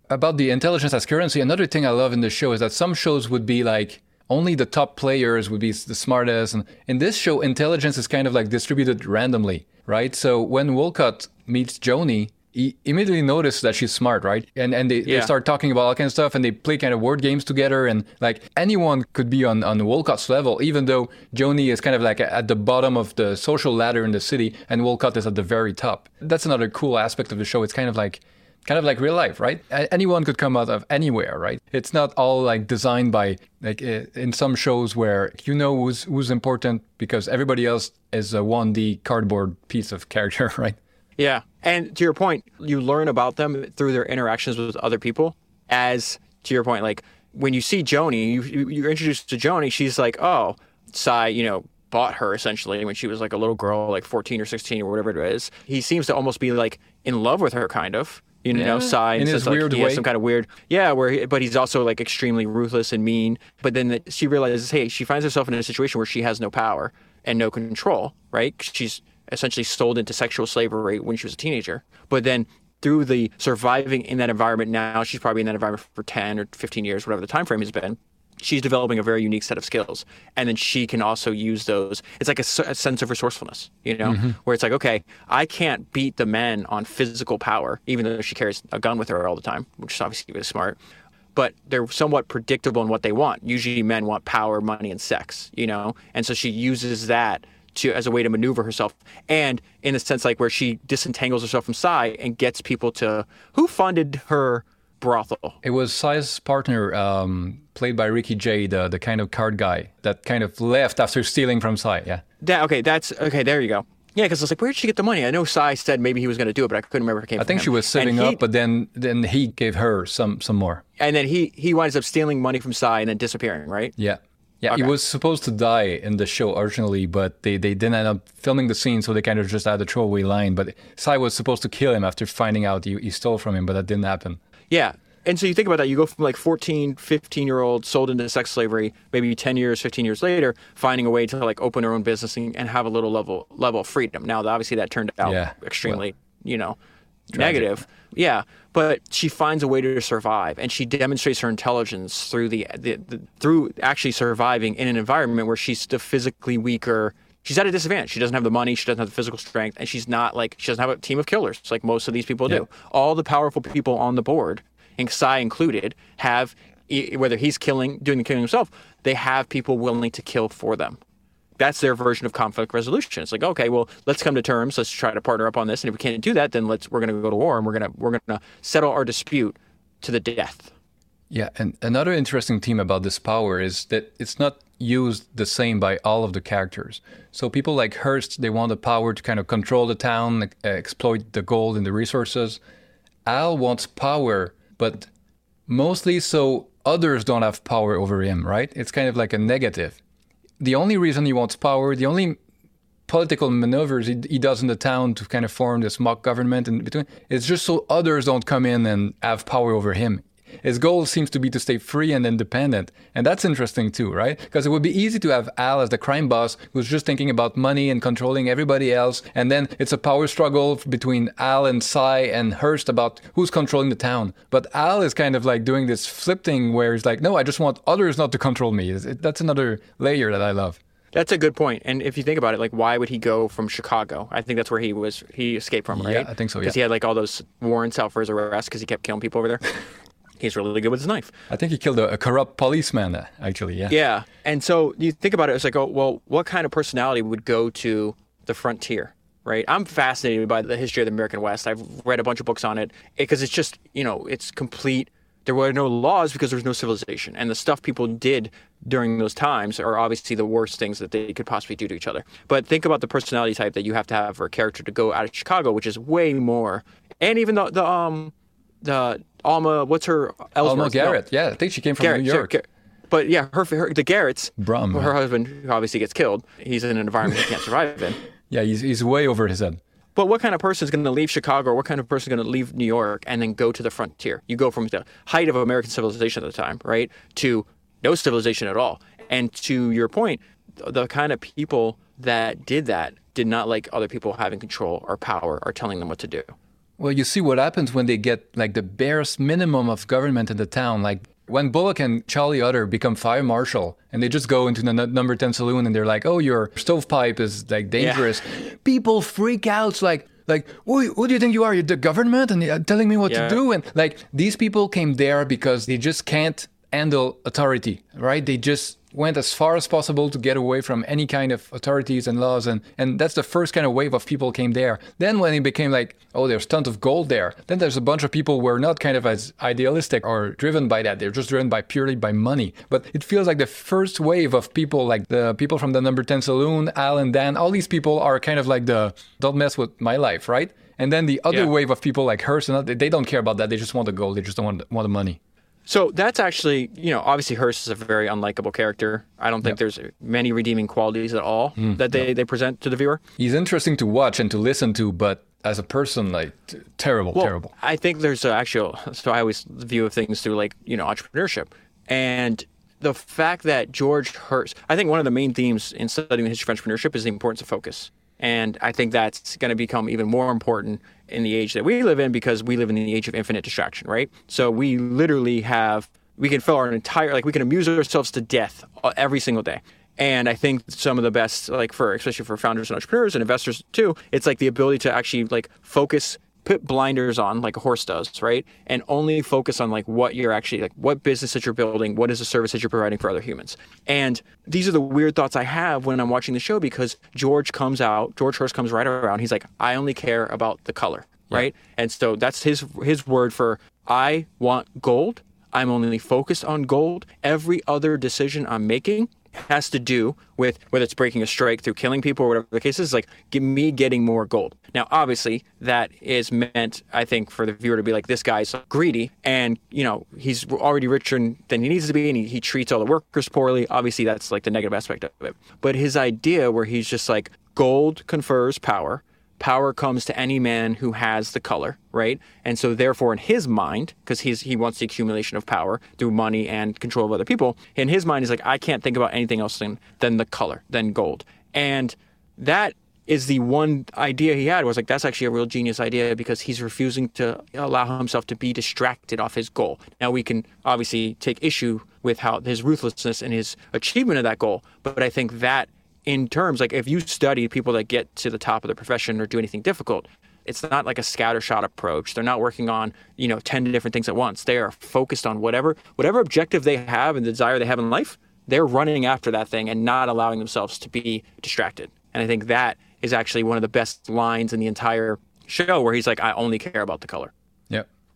About the intelligence as currency, another thing I love in the show is that some shows would be like only the top players would be the smartest. And in this show, intelligence is kind of like distributed randomly, right? So when Wolcott meets Joanie, he immediately notices that she's smart, right? And and they, yeah. they start talking about all kind of stuff and they play kind of word games together and like anyone could be on, on Wolcott's level, even though Joanie is kind of like at the bottom of the social ladder in the city and Wolcott is at the very top. That's another cool aspect of the show. It's kind of like kind of like real life, right? Anyone could come out of anywhere, right? It's not all like designed by like in some shows where you know who's who's important because everybody else is a 1D cardboard piece of character, right? Yeah. And to your point, you learn about them through their interactions with other people. As to your point, like when you see Joanie, you, you're introduced to Joanie, she's like, oh, Cy, you know, bought her essentially when she was like a little girl, like 14 or 16 or whatever it is. He seems to almost be like in love with her, kind of you know, yeah. side. In his weird like, way. some kind of weird, yeah. Where, he, but he's also like extremely ruthless and mean. But then the, she realizes, hey, she finds herself in a situation where she has no power and no control. Right? She's essentially sold into sexual slavery when she was a teenager. But then through the surviving in that environment now, she's probably in that environment for ten or fifteen years, whatever the time frame has been she's developing a very unique set of skills. And then she can also use those it's like a, a sense of resourcefulness you know? Mm-hmm. where it's like okay i can't beat the men on physical power even though she carries a gun with her all the time which is obviously really smart. But they're somewhat predictable in what they want. Usually men want power money and sex you know? And so she uses that to as a way to maneuver herself and in a sense like where she disentangles herself from Cy and gets people to who funded her brothel. It was Cy's partner, um, played by Ricky Jay, the, the kind of card guy that kind of left after stealing from Cy. Yeah. That, okay, that's okay. There you go. Yeah, because I was like, where did she get the money? I know Cy said maybe he was going to do it, but I couldn't remember if it came. I think him. she was saving up, but then then he gave her some some more. And then he he winds up stealing money from Cy and then disappearing, right? Yeah. Yeah, okay. he was supposed to die in the show originally, but they, they didn't end up filming the scene, so they kind of just had a throwaway line. But Cy was supposed to kill him after finding out he, he stole from him, but that didn't happen. Yeah, and so you think about that, you go from like 14, 15 year old sold into sex slavery, maybe 10 years, 15 years later, finding a way to like open her own business and, and have a little level level of freedom. Now, obviously, that turned out yeah. extremely, well, you know, tragic. negative. Yeah, but she finds a way to survive, and she demonstrates her intelligence through the, the, the through actually surviving in an environment where she's the physically weaker she's at a disadvantage. She doesn't have the money, she doesn't have the physical strength, and she's not like she doesn't have a team of killers like most of these people do. All the powerful people on the board and Cy included, have whether he's killing, doing the killing himself, they have people willing to kill for them. That's their version of conflict resolution. It's like, okay, well, let's come to terms. Let's try to partner up on this. And if we can't do that, then let's we're going to go to war and we're going to we're going to settle our dispute to the death. Yeah, and another interesting theme about this power is that it's not used the same by all of the characters. So people like Hearst, they want the power to kind of control the town, exploit the gold and the resources. Al wants power but mostly so others don't have power over him, right? It's kind of like a negative. The only reason he wants power, the only political maneuvers he, he does in the town to kind of form this mock government in between. It's just so others don't come in and have power over him. His goal seems to be to stay free and independent. And that's interesting too, right? Because it would be easy to have Al as the crime boss who's just thinking about money and controlling everybody else. And then it's a power struggle between Al and Cy and Hearst about who's controlling the town. But Al is kind of like doing this flip thing where he's like, no, I just want others not to control me. That's another layer that I love. That's a good point. And if you think about it, like why would he go from Chicago? I think that's where he was. He escaped from, right? Yeah, I think so. Yeah, because he had like all those warrants out for his arrest because he kept killing people over there. He's really good with his knife. I think he killed a, a corrupt policeman, uh, actually. Yeah. Yeah. And so you think about it, it's like, oh, well, what kind of personality would go to the frontier? Right. I'm fascinated by the history of the American West. I've read a bunch of books on it because it's just, you know, it's complete. There were no laws because there was no civilization. And the stuff people did during those times are obviously the worst things that they could possibly do to each other. But think about the personality type that you have to have for a character to go out of Chicago, which is way more. And even the, the um, the Alma, what's her? Ellsworth? Alma Garrett. No. Yeah, I think she came from Garrett, New York. But yeah, her, her the Garretts. Brom. Her husband who obviously gets killed. He's in an environment he can't survive in. Yeah, he's he's way over his head. But what kind of person is going to leave Chicago or what kind of person is going to leave New York and then go to the frontier? You go from the height of American civilization at the time, right, to no civilization at all. And to your point, the kind of people that did that did not like other people having control or power or telling them what to do. Well, you see what happens when they get like the barest minimum of government in the town. Like when Bullock and Charlie Utter become fire marshal and they just go into the n- number 10 saloon and they're like, oh, your stovepipe is like dangerous. Yeah. People freak out. It's like, like, who, who, do you think you are? You're the government and you're telling me what yeah. to do. And like, these people came there because they just can't handle authority, right? They just went as far as possible to get away from any kind of authorities and laws and and that's the first kind of wave of people came there. Then when it became like oh there's tons of gold there then there's a bunch of people who are not kind of as idealistic or driven by that. They're just driven by purely by money. But it feels like the first wave of people like the people from the number 10 saloon alan dan all these people are kind of like the don't mess with my life right? And then the other yeah. wave of people like Hearst and they don't care about that. They just want the gold. They just don't want, want the money so that's actually, you know, obviously Hearst is a very unlikable character. I don't think yep. there's many redeeming qualities at all mm, that they, they present to the viewer. He's interesting to watch and to listen to, but as a person, like terrible, well, terrible. I think there's actual. So I always view of things through like you know entrepreneurship, and the fact that George Hearst. I think one of the main themes in studying the history of entrepreneurship is the importance of focus. And I think that's going to become even more important in the age that we live in because we live in the age of infinite distraction, right? So we literally have, we can fill our entire, like we can amuse ourselves to death uh, every single day. And I think some of the best, like for, especially for founders and entrepreneurs and investors too, it's like the ability to actually like focus put blinders on like a horse does, right? And only focus on like what you're actually like what business that you're building, what is the service that you're providing for other humans. And these are the weird thoughts I have when I'm watching the show because George comes out, George Hearst comes right around. He's like, I only care about the color, yeah. right? And so that's his his word for I want gold. I'm only focused on gold. Every other decision I'm making has to do with whether it's breaking a strike through killing people or whatever the case is, like me getting more gold. Now, obviously, that is meant, I think, for the viewer to be like, this guy's greedy and, you know, he's already richer than he needs to be and he, he treats all the workers poorly. Obviously, that's like the negative aspect of it. But his idea where he's just like, gold confers power power comes to any man who has the color, right? And so therefore in his mind, because he's he wants the accumulation of power through money and control of other people, in his mind he's like, I can't think about anything else than, than the color, than gold. And that is the one idea he had was like that's actually a real genius idea because he's refusing to allow himself to be distracted off his goal. Now we can obviously take issue with how his ruthlessness and his achievement of that goal, but I think that in terms like if you study people that get to the top of the profession or do anything difficult it's not like a scattershot approach. They're not working on you know 10 different things at once. They are focused on whatever whatever objective they have and the desire they have in life they're running after that thing and not allowing themselves to be distracted. And i think that is actually one of the best lines in the entire show where he's like i only care about the color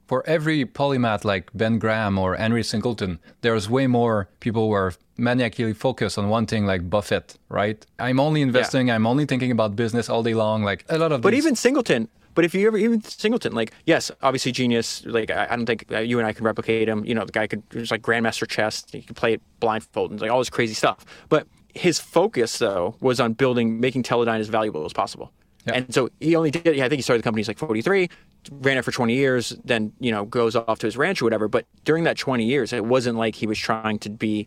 for every polymath like Ben Graham or Henry Singleton, there's way more people who are maniacally focused on one thing like Buffett, right? I'm only investing, yeah. I'm only thinking about business all day long. Like a lot of But these... even Singleton, but if you ever even Singleton, like yes, obviously genius. Like I, I don't think uh, you and I can replicate him. You know, the guy could just like grandmaster chess. He could play it blindfolded, and like all this crazy stuff. But his focus though was on building, making Teledyne as valuable as possible. Yeah. And so he only did. Yeah, I think he started the company. He's like 43, ran it for 20 years, then you know goes off to his ranch or whatever. But during that 20 years, it wasn't like he was trying to be.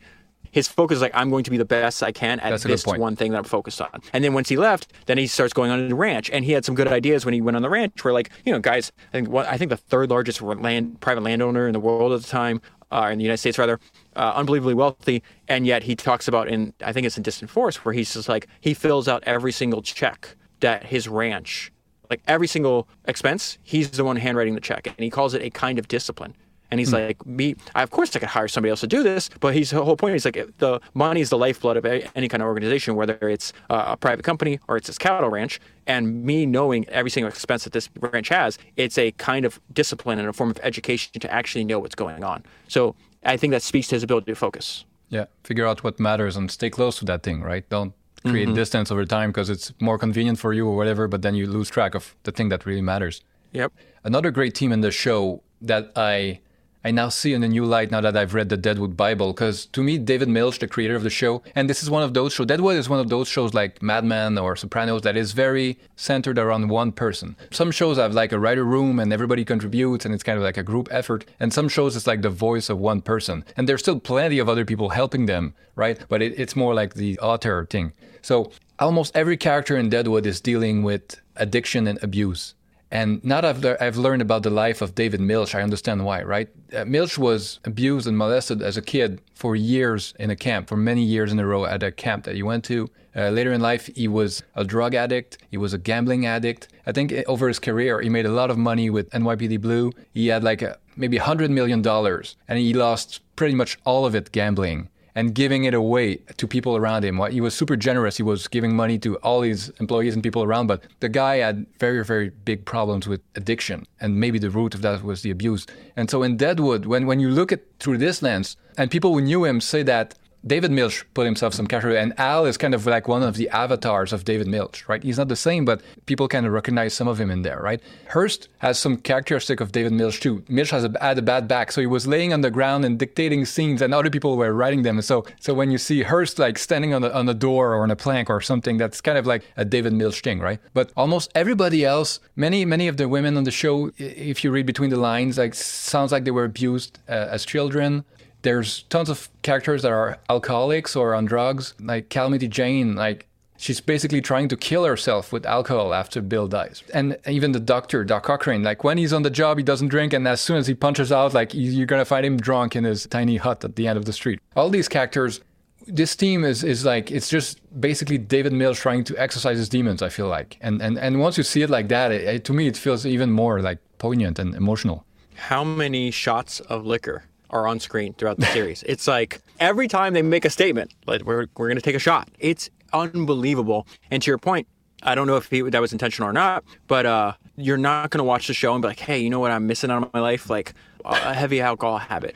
His focus is like I'm going to be the best I can at That's this one thing that I'm focused on. And then once he left, then he starts going on the ranch, and he had some good ideas when he went on the ranch. Where like you know guys, I think what I think the third largest land private landowner in the world at the time, uh, in the United States rather, uh, unbelievably wealthy, and yet he talks about in I think it's in Distant Force where he's just like he fills out every single check that his ranch, like every single expense, he's the one handwriting the check, and he calls it a kind of discipline. And he's like, me, I, of course I could hire somebody else to do this, but he's the whole point is like the money is the lifeblood of any kind of organization, whether it's uh, a private company or it's his cattle ranch. And me knowing every single expense that this ranch has, it's a kind of discipline and a form of education to actually know what's going on. So I think that speaks to his ability to focus. Yeah, figure out what matters and stay close to that thing, right? Don't create mm-hmm. distance over time because it's more convenient for you or whatever, but then you lose track of the thing that really matters. Yep. Another great team in the show that I I now see in a new light now that I've read the Deadwood Bible, because to me, David Milch, the creator of the show, and this is one of those shows. Deadwood is one of those shows like Mad Men or Sopranos that is very centered around one person. Some shows have like a writer room and everybody contributes, and it's kind of like a group effort. And some shows it's like the voice of one person, and there's still plenty of other people helping them, right? But it, it's more like the author thing. So almost every character in Deadwood is dealing with addiction and abuse. And now that I've, I've learned about the life of David Milch, I understand why, right? Uh, Milch was abused and molested as a kid for years in a camp, for many years in a row at a camp that he went to. Uh, later in life, he was a drug addict. He was a gambling addict. I think uh, over his career, he made a lot of money with NYPD Blue. He had like a, maybe $100 million, and he lost pretty much all of it gambling and giving it away to people around him. He was super generous. He was giving money to all his employees and people around, but the guy had very, very big problems with addiction. And maybe the root of that was the abuse. And so in Deadwood, when, when you look at through this lens, and people who knew him say that David Milch put himself some character, and Al is kind of like one of the avatars of David Milch, right? He's not the same, but people kind of recognize some of him in there, right? Hearst has some characteristic of David Milch too. Milch has a, had a bad back, so he was laying on the ground and dictating scenes, and other people were writing them. So, so when you see Hearst like standing on the on a door or on a plank or something, that's kind of like a David Milch thing, right? But almost everybody else, many many of the women on the show, if you read between the lines, like sounds like they were abused uh, as children there's tons of characters that are alcoholics or on drugs, like Calamity Jane, like she's basically trying to kill herself with alcohol after Bill dies. And even the doctor, Doc Cochran, like when he's on the job, he doesn't drink, and as soon as he punches out, like you- you're gonna find him drunk in his tiny hut at the end of the street. All these characters. This team is, is like it's just basically David Milch trying to exercise his demons. I feel like, and and, and once you see it like that, it, it- to me it feels even more like poignant and emotional. how many shots of liquor are on screen throughout the series. it's like every time they make a statement, like we're we're going to take a shot. It's unbelievable. And to your point, I don't know if he, that was intentional or not, but uh, you're not going to watch the show and be like, hey, you know what I'm missing out on my life? Like a heavy alcohol habit.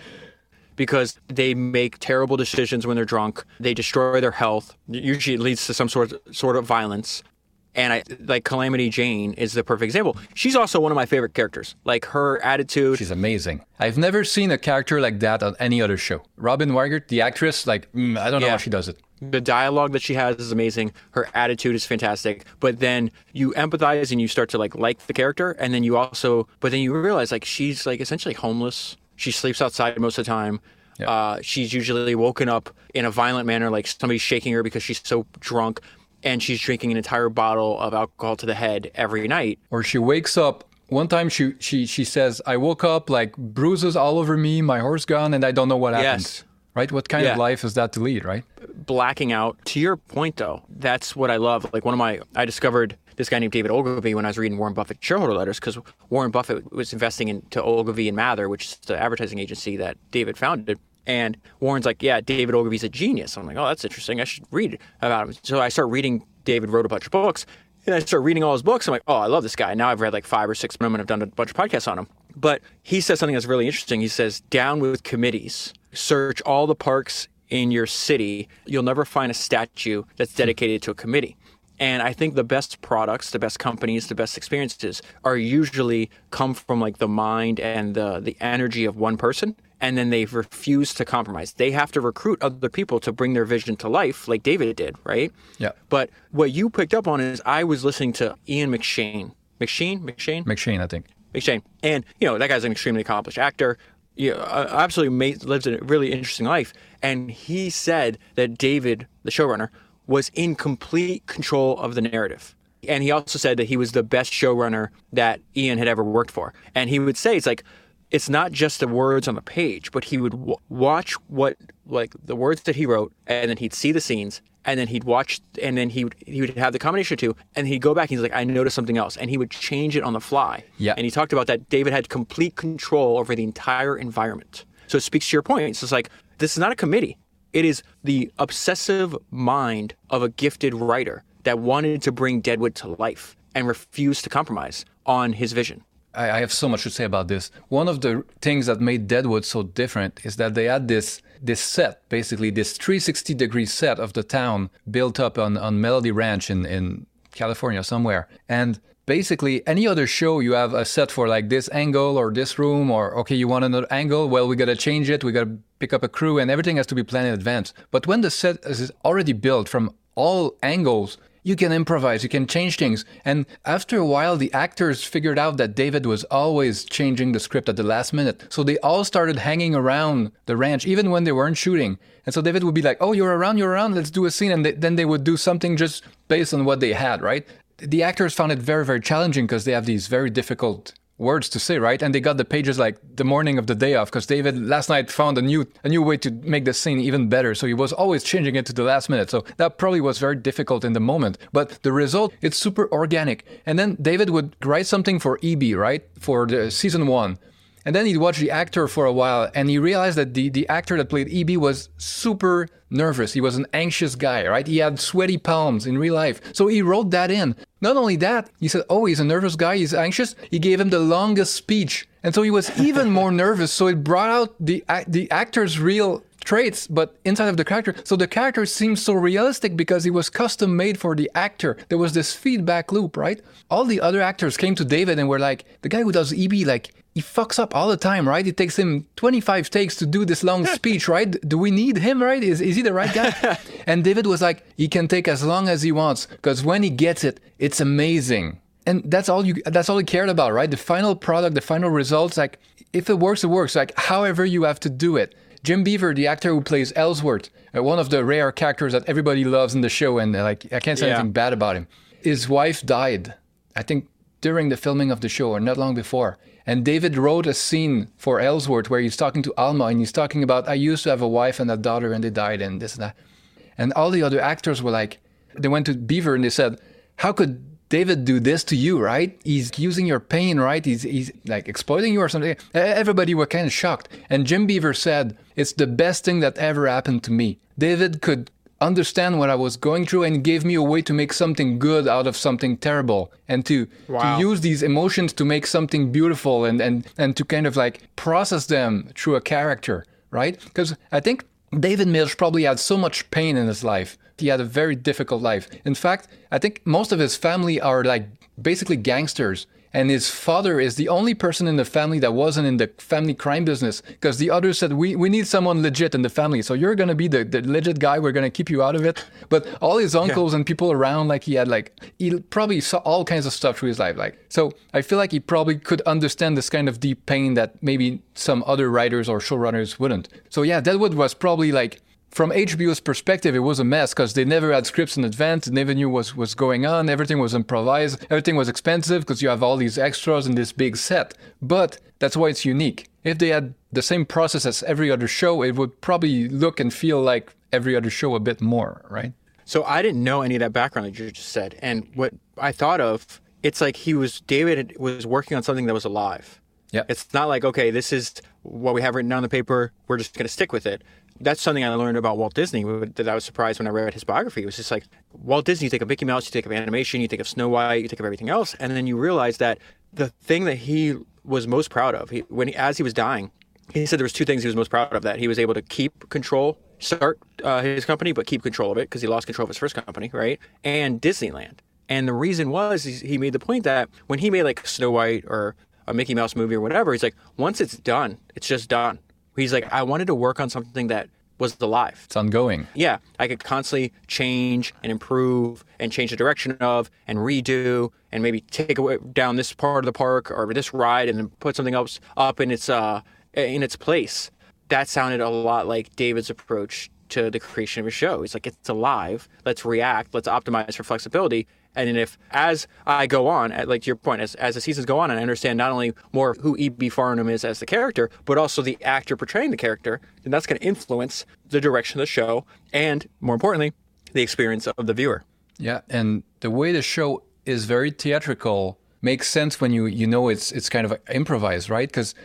Because they make terrible decisions when they're drunk. They destroy their health. Usually, it leads to some sort sort of violence. And I like Calamity Jane is the perfect example. She's also one of my favorite characters. Like her attitude. She's amazing. I've never seen a character like that on any other show. Robin Weigert, the actress, like mm, I don't know Yeah. how she does it. The dialogue that she has is amazing. Her attitude is fantastic. But then you empathize and you start to like like the character, and then you also, but then you realize like she's like essentially homeless. She sleeps outside most of the time. Uh, she's usually woken up in a violent manner, like somebody's shaking her because she's so drunk, and she's drinking an entire bottle of alcohol to the head every night. Or she wakes up. One time she she she says, "I woke up like bruises all over me, my horse gone, and I don't know what happened." Yes. Right? What kind of life is that to lead? Right? blacking out. To your point, though, that's what I love. Like one of my, I discovered this guy named David Ogilvy when I was reading Warren Buffett shareholder letters because Warren Buffett was investing into Ogilvy and Mather, which is the advertising agency that David founded. And Warren's like, yeah, David Ogilvy's a genius. I'm like, oh, that's interesting. I should read about him. So I start reading. David wrote a bunch of books, and I start reading all his books. I'm like, oh, I love this guy. Now I've read like five or six of them, and I've done a bunch of podcasts on him. But he says something that's really interesting. He says, down with committees. Search all the parks in your city. You'll never find a statue that's dedicated to a committee. And I think the best products, the best companies, the best experiences are usually come from like the mind and the the energy of one person. And then they refuse to compromise. They have to recruit other people to bring their vision to life, like David did, right? Yeah. But what you picked up on is I was listening to Ian McShane. McShane? McShane? McShane, I think. McShane. And, you know, that guy's an extremely accomplished actor. You know, absolutely made, lives a really interesting life. And he said that David, the showrunner, was in complete control of the narrative. And he also said that he was the best showrunner that Ian had ever worked for. And he would say, it's like, it's not just the words on the page, but he would w- watch what, like, the words that he wrote, and then he'd see the scenes, and then he'd watch, and then he would, he would have the combination too, and he'd go back and he's like, I noticed something else, and he would change it on the fly. Yeah. And he talked about that David had complete control over the entire environment. So it speaks to your point. It's just like, this is not a committee. It is the obsessive mind of a gifted writer that wanted to bring Deadwood to life and refused to compromise on his vision. I, I have so much to say about this. One of the things that made Deadwood so different is that they had this this set, basically this 360 degree set of the town built up on, on Melody Ranch in, in California somewhere. And basically any other show you have a set for like this angle or this room or okay you want another angle well we got to change it we got to pick up a crew and everything has to be planned in advance but when the set is already built from all angles you can improvise, you can change things. And after a while, the actors figured out that David was always changing the script at the last minute. So they all started hanging around the ranch, even when they weren't shooting. And so David would be like, Oh, you're around, you're around, let's do a scene. And they, then they would do something just based on what they had, right? The actors found it very, very challenging because they have these very difficult words to say, right? And they got the pages like the morning of the day off because David last night found a new a new way to make the scene even better. So he was always changing it to the last minute. So that probably was very difficult in the moment. But the result, it's super organic. And then David would write something for EB, right? For the season one. And then he'd watch the actor for a while and he realized that the, the actor that played EB was super nervous. He was an anxious guy, right? He had sweaty palms in real life. So he wrote that in. Not only that, he said, Oh, he's a nervous guy, he's anxious. He gave him the longest speech. And so he was even more nervous. So it brought out the, the actor's real traits, but inside of the character. So the character seems so realistic because it was custom made for the actor. There was this feedback loop, right? All the other actors came to David and were like, the guy who does EB, like, he fucks up all the time, right? It takes him 25 takes to do this long speech, right? Do we need him, right? Is, is he the right guy? and David was like, he can take as long as he wants because when he gets it, it's amazing. And that's all you that's all he cared about, right? The final product, the final results, like if it works, it works. Like however you have to do it. Jim Beaver, the actor who plays Ellsworth, uh, one of the rare characters that everybody loves in the show, and uh, like I can't say Yeah. anything bad about him. His wife died, I think, during the filming of the show or not long before. And David wrote a scene for Ellsworth where he's talking to Alma and he's talking about I used to have a wife and a daughter and they died and this and that. And all the other actors were like, they went to Beaver and they said, How could David do this to you, right? He's using your pain, right? He's, he's like exploiting you or something. Everybody were kind of shocked. And Jim Beaver said, It's the best thing that ever happened to me. David could understand what I was going through and gave me a way to make something good out of something terrible and to, Wow. to use these emotions to make something beautiful and, and, and to kind of like process them through a character, right? Because I think David Milch probably had so much pain in his life. He had a very difficult life. In fact, I think most of his family are like basically gangsters. And his father is the only person in the family that wasn't in the family crime business because the others said, we, we need someone legit in the family. So you're going to be the, the legit guy. We're going to keep you out of it. But all his uncles and people around, like he had like, he probably saw all kinds of stuff through his life. Like, so I feel like he probably could understand this kind of deep pain that maybe some other writers or showrunners wouldn't. So yeah, Deadwood was probably like, from HBO's perspective, it was a mess because they never had scripts in advance. They never knew what was going on. Everything was improvised. Everything was expensive because you have all these extras in this big set. But that's why it's unique. If they had the same process as every other show, it would probably look and feel like every other show a bit more, right? So I didn't know any of that background that you just said, and what I thought of, it's like he was David was working on something that was alive. Yeah. It's not like okay, this is what we have written down on the paper. We're just going to stick with it. That's something I learned about Walt Disney that I was surprised when I read his biography. It was just like Walt Disney. You think of Mickey Mouse, you think of animation, you think of Snow White, you think of everything else, and then you realize that the thing that he was most proud of, he, when he, as he was dying, he said there was two things he was most proud of. That he was able to keep control, start uh, his company, but keep control of it because he lost control of his first company, right? And Disneyland. And the reason was he made the point that when he made like Snow White or a Mickey Mouse movie or whatever, he's like, once it's done, it's just done. He's like, I wanted to work on something that was alive. It's ongoing. Yeah, I could constantly change and improve and change the direction of and redo and maybe take away down this part of the park or this ride and then put something else up in its uh in its place. That sounded a lot like David's approach to the creation of a show. He's like, it's alive. Let's react. Let's optimize for flexibility. And if, as I go on, like to your point, as, as the seasons go on, and I understand not only more who E.B. Farnum is as the character, but also the actor portraying the character, then that's going to influence the direction of the show and, more importantly, the experience of the viewer. Yeah, and the way the show is very theatrical makes sense when you you know it's it's kind of improvised, right? Because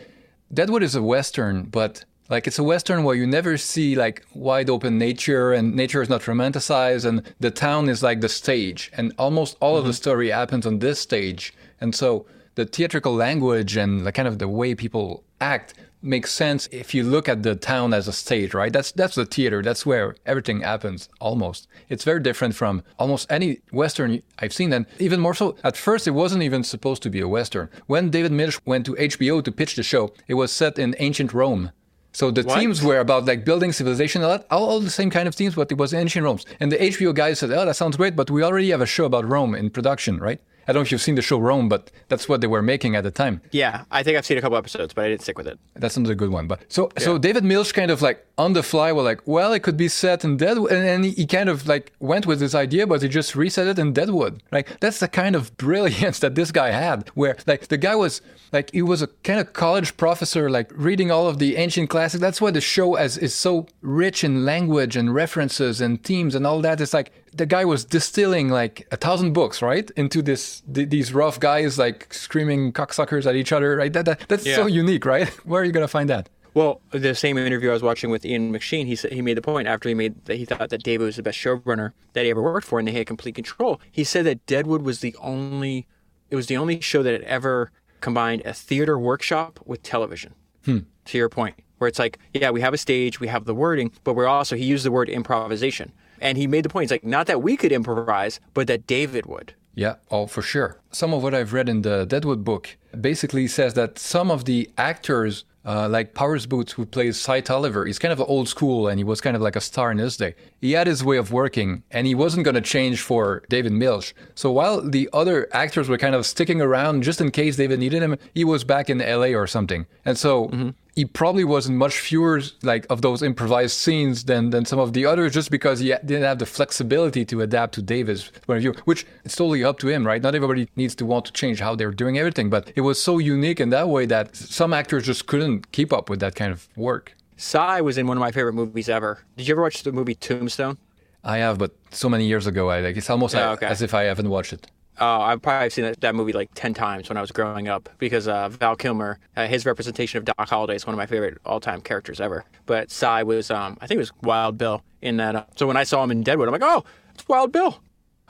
Deadwood is a western, but like it's a western where you never see like wide open nature and nature is not romanticized and the town is like the stage and almost all of the mm-hmm. story happens on this stage. And so the theatrical language and the kind of the way people act makes sense if you look at the town as a stage, right? That's that's the theater. That's where everything happens almost. It's very different from almost any western I've seen and even more so at first it wasn't even supposed to be a western. When David Milch went to HBO to pitch the show, it was set in ancient Rome. So the What? themes were about like building civilization, a lot, all, all the same kind of themes, but it was ancient Rome. And the HBO guys said, "Oh, that sounds great, but we already have a show about Rome in production, right?" I don't know if you've seen the show Rome, but that's what they were making at the time. Yeah, I think I've seen a couple episodes, but I didn't stick with it. That's not a good one. But so so David Milch kind of like on the fly were like, well, it could be set in Deadwood, and, and he, he kind of like went with this idea, but he just reset it in Deadwood. Like that's the kind of brilliance that this guy had, where like the guy was like he was a kind of college professor, like reading all of the ancient classics. That's why the show as is so rich in language and references and themes and all that. It's like the guy was distilling like a thousand books, right, into this th- these rough guys like screaming cocksuckers at each other, right? That, that that's so unique, right? Where are you gonna find that? Well, the same interview I was watching with Ian McShane, he said he made the point after he made that he thought that David was the best showrunner that he ever worked for, and they had complete control. He said that Deadwood was the only, it was the only show that had ever combined a theater workshop with television. Hmm. To your point, where it's like, yeah, we have a stage, we have the wording, but we're also he used the word improvisation, and he made the point. It's like not that we could improvise, but that David would. Yeah, oh, for sure. Some of what I've read in the Deadwood book basically says that some of the actors, uh, like Powers Boothe, who plays Cy Tolliver, he's kind of old school and he was kind of like a star in his day. He had his way of working and he wasn't going to change for David Milch. So while the other actors were kind of sticking around just in case David needed him, he was back in LA or something. And so he probably wasn't much fewer like of those improvised scenes than than some of the others just because he didn't have the flexibility to adapt to David's point of view which it's totally up to him right not everybody needs to want to change how they're doing everything but it was so unique in that way that some actors just couldn't keep up with that kind of work Cy was in one of my favorite movies ever. Did you ever watch the movie Tombstone? I have but so many years ago I like it's almost oh, like- okay. as if I haven't watched it Oh, I've probably seen that, that movie like 10 times when I was growing up because uh, Val Kilmer, uh, his representation of Doc Holliday is one of my favorite all time characters ever. But Cy was, um, I think it was Wild Bill in that. Uh, so when I saw him in Deadwood, I'm like, oh, it's Wild Bill.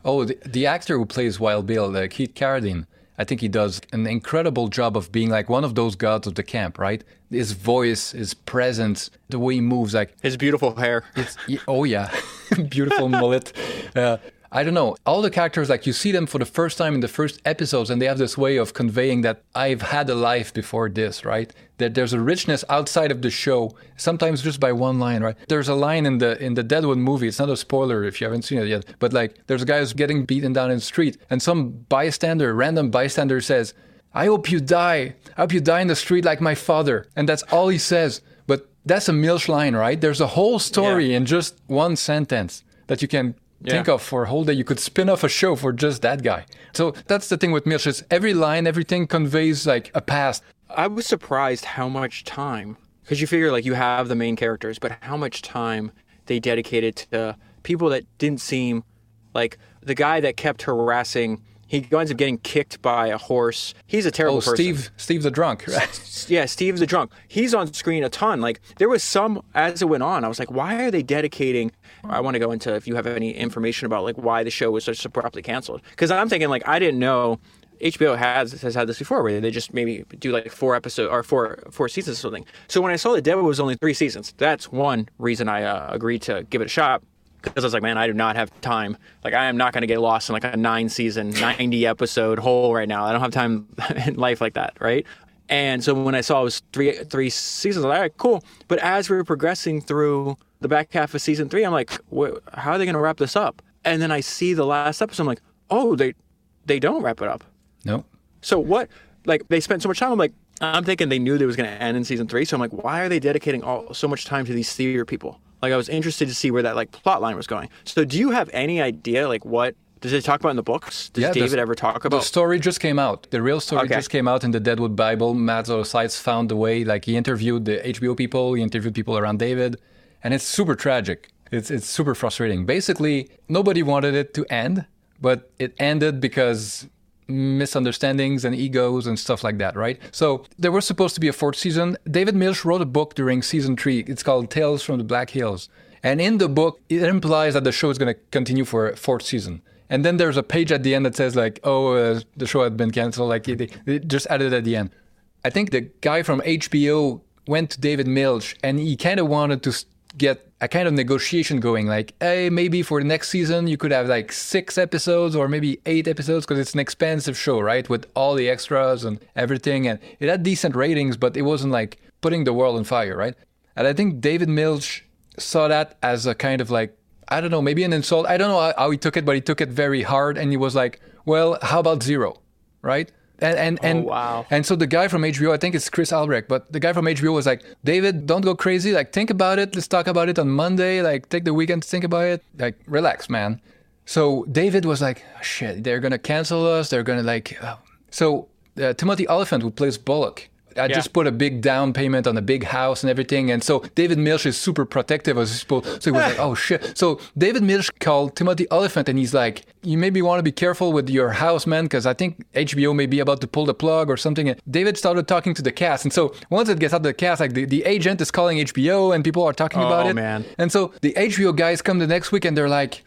Oh, the, the actor who plays Wild Bill, uh, Keith Carradine, I think he does an incredible job of being like one of those gods of the camp, right? His voice, his presence, the way he moves, like His beautiful hair. it's oh yeah, beautiful mullet. I don't know. All the characters, like you see them for the first time in the first episodes, and they have this way of conveying that I've had a life before this, right? That there's a richness outside of the show, sometimes just by one line, right? There's a line in the in the Deadwood movie. It's not a spoiler if you haven't seen it yet, but like there's a guy who's getting beaten down in the street, and some bystander, random bystander, says, "I hope you die. I hope you die in the street like my father," and that's all he says. But that's a Milch line, right? There's a whole story Yeah. in just one sentence that you can think of for a whole day. You could spin off a show for just that guy. So that's the thing with Milch is every line, everything conveys like a past. I was surprised how much time, because you figure like you have the main characters, but how much time they dedicated to people that didn't seem like the guy that kept harassing. He winds up getting kicked by a horse. He's a terrible Oh, person. Steve, Steve the drunk. Right? Yeah, Steve the drunk. He's on screen a ton. Like there was some as it went on. I was like, why are they dedicating? I want to go into if you have any information about like why the show was so abruptly canceled. Because I'm thinking like I didn't know HBO has has had this before where they just maybe do like four episodes or four four seasons or something. So when I saw that Devil was only three seasons, that's one reason I uh, agreed to give it a shot. Because I was like, man, I do not have time. Like, I am not going to get lost in like a nine season, 90 episode hole right now. I don't have time in life like that, right? And so when I saw it was three three seasons, I'm like, all right, cool. But as we were progressing through the back half of season three, I'm like, how are they going to wrap this up? And then I see the last episode, I'm like, oh, they they don't wrap it up. No. So what? Like they spent so much time. I'm like, I'm thinking they knew they was going to end in season three. So I'm like, why are they dedicating all so much time to these theater people? Like I was interested to see where that like plot line was going. So do you have any idea like what does it talk about in the books? Does Yeah, David ever talk about? The story just came out. The real story Okay. just came out in the Deadwood Bible. Matt Seitz found the way. Like he interviewed the HBO people, he interviewed people around David, and it's super tragic. It's it's super frustrating. Basically, nobody wanted it to end, but it ended because misunderstandings and egos and stuff like that, right? So there was supposed to be a fourth season. David Milch wrote a book during season three. It's called Tales from the Black Hills. And in the book, it implies that the show is going to continue for a fourth season. And then there's a page at the end that says like, "Oh, uh, the show had been canceled." Like they, they just added at the end. I think the guy from HBO went to David Milch and he kind of wanted to get a kind of negotiation going. Like, hey, maybe for the next season you could have like six episodes or maybe eight episodes because it's an expensive show, right? With all the extras and everything, and it had decent ratings, but it wasn't like putting the world on fire, right? And I think David Milch saw that as a kind of like I don't know, maybe an insult. I don't know how, he took it, but he took it very hard, and he was like, "Well, how about zero, right?" And and and wow. and so the guy from HBO, I think it's Chris Albrecht, but the guy from HBO was like, "David, don't go crazy. Like, think about it. Let's talk about it on Monday. Like, take the weekend to think about it. Like, relax, man." So David was like, "Shit, they're gonna cancel us. They're gonna like." Uh. So uh, Timothy Olyphant, who plays Bullock, I Yeah. just put a big down payment on a big house and everything. And so David Milch is super protective of his people. So he was like, oh shit. So David Milch called Timothy Olyphant and he's like, you maybe want to be careful with your house, man, because I think HBO may be about to pull the plug or something. And David started talking to the cast. And so once it gets out of the cast, like the, the agent is calling HBO and people are talking oh, about Oh, it. man. And so the HBO guys come the next week and they're like,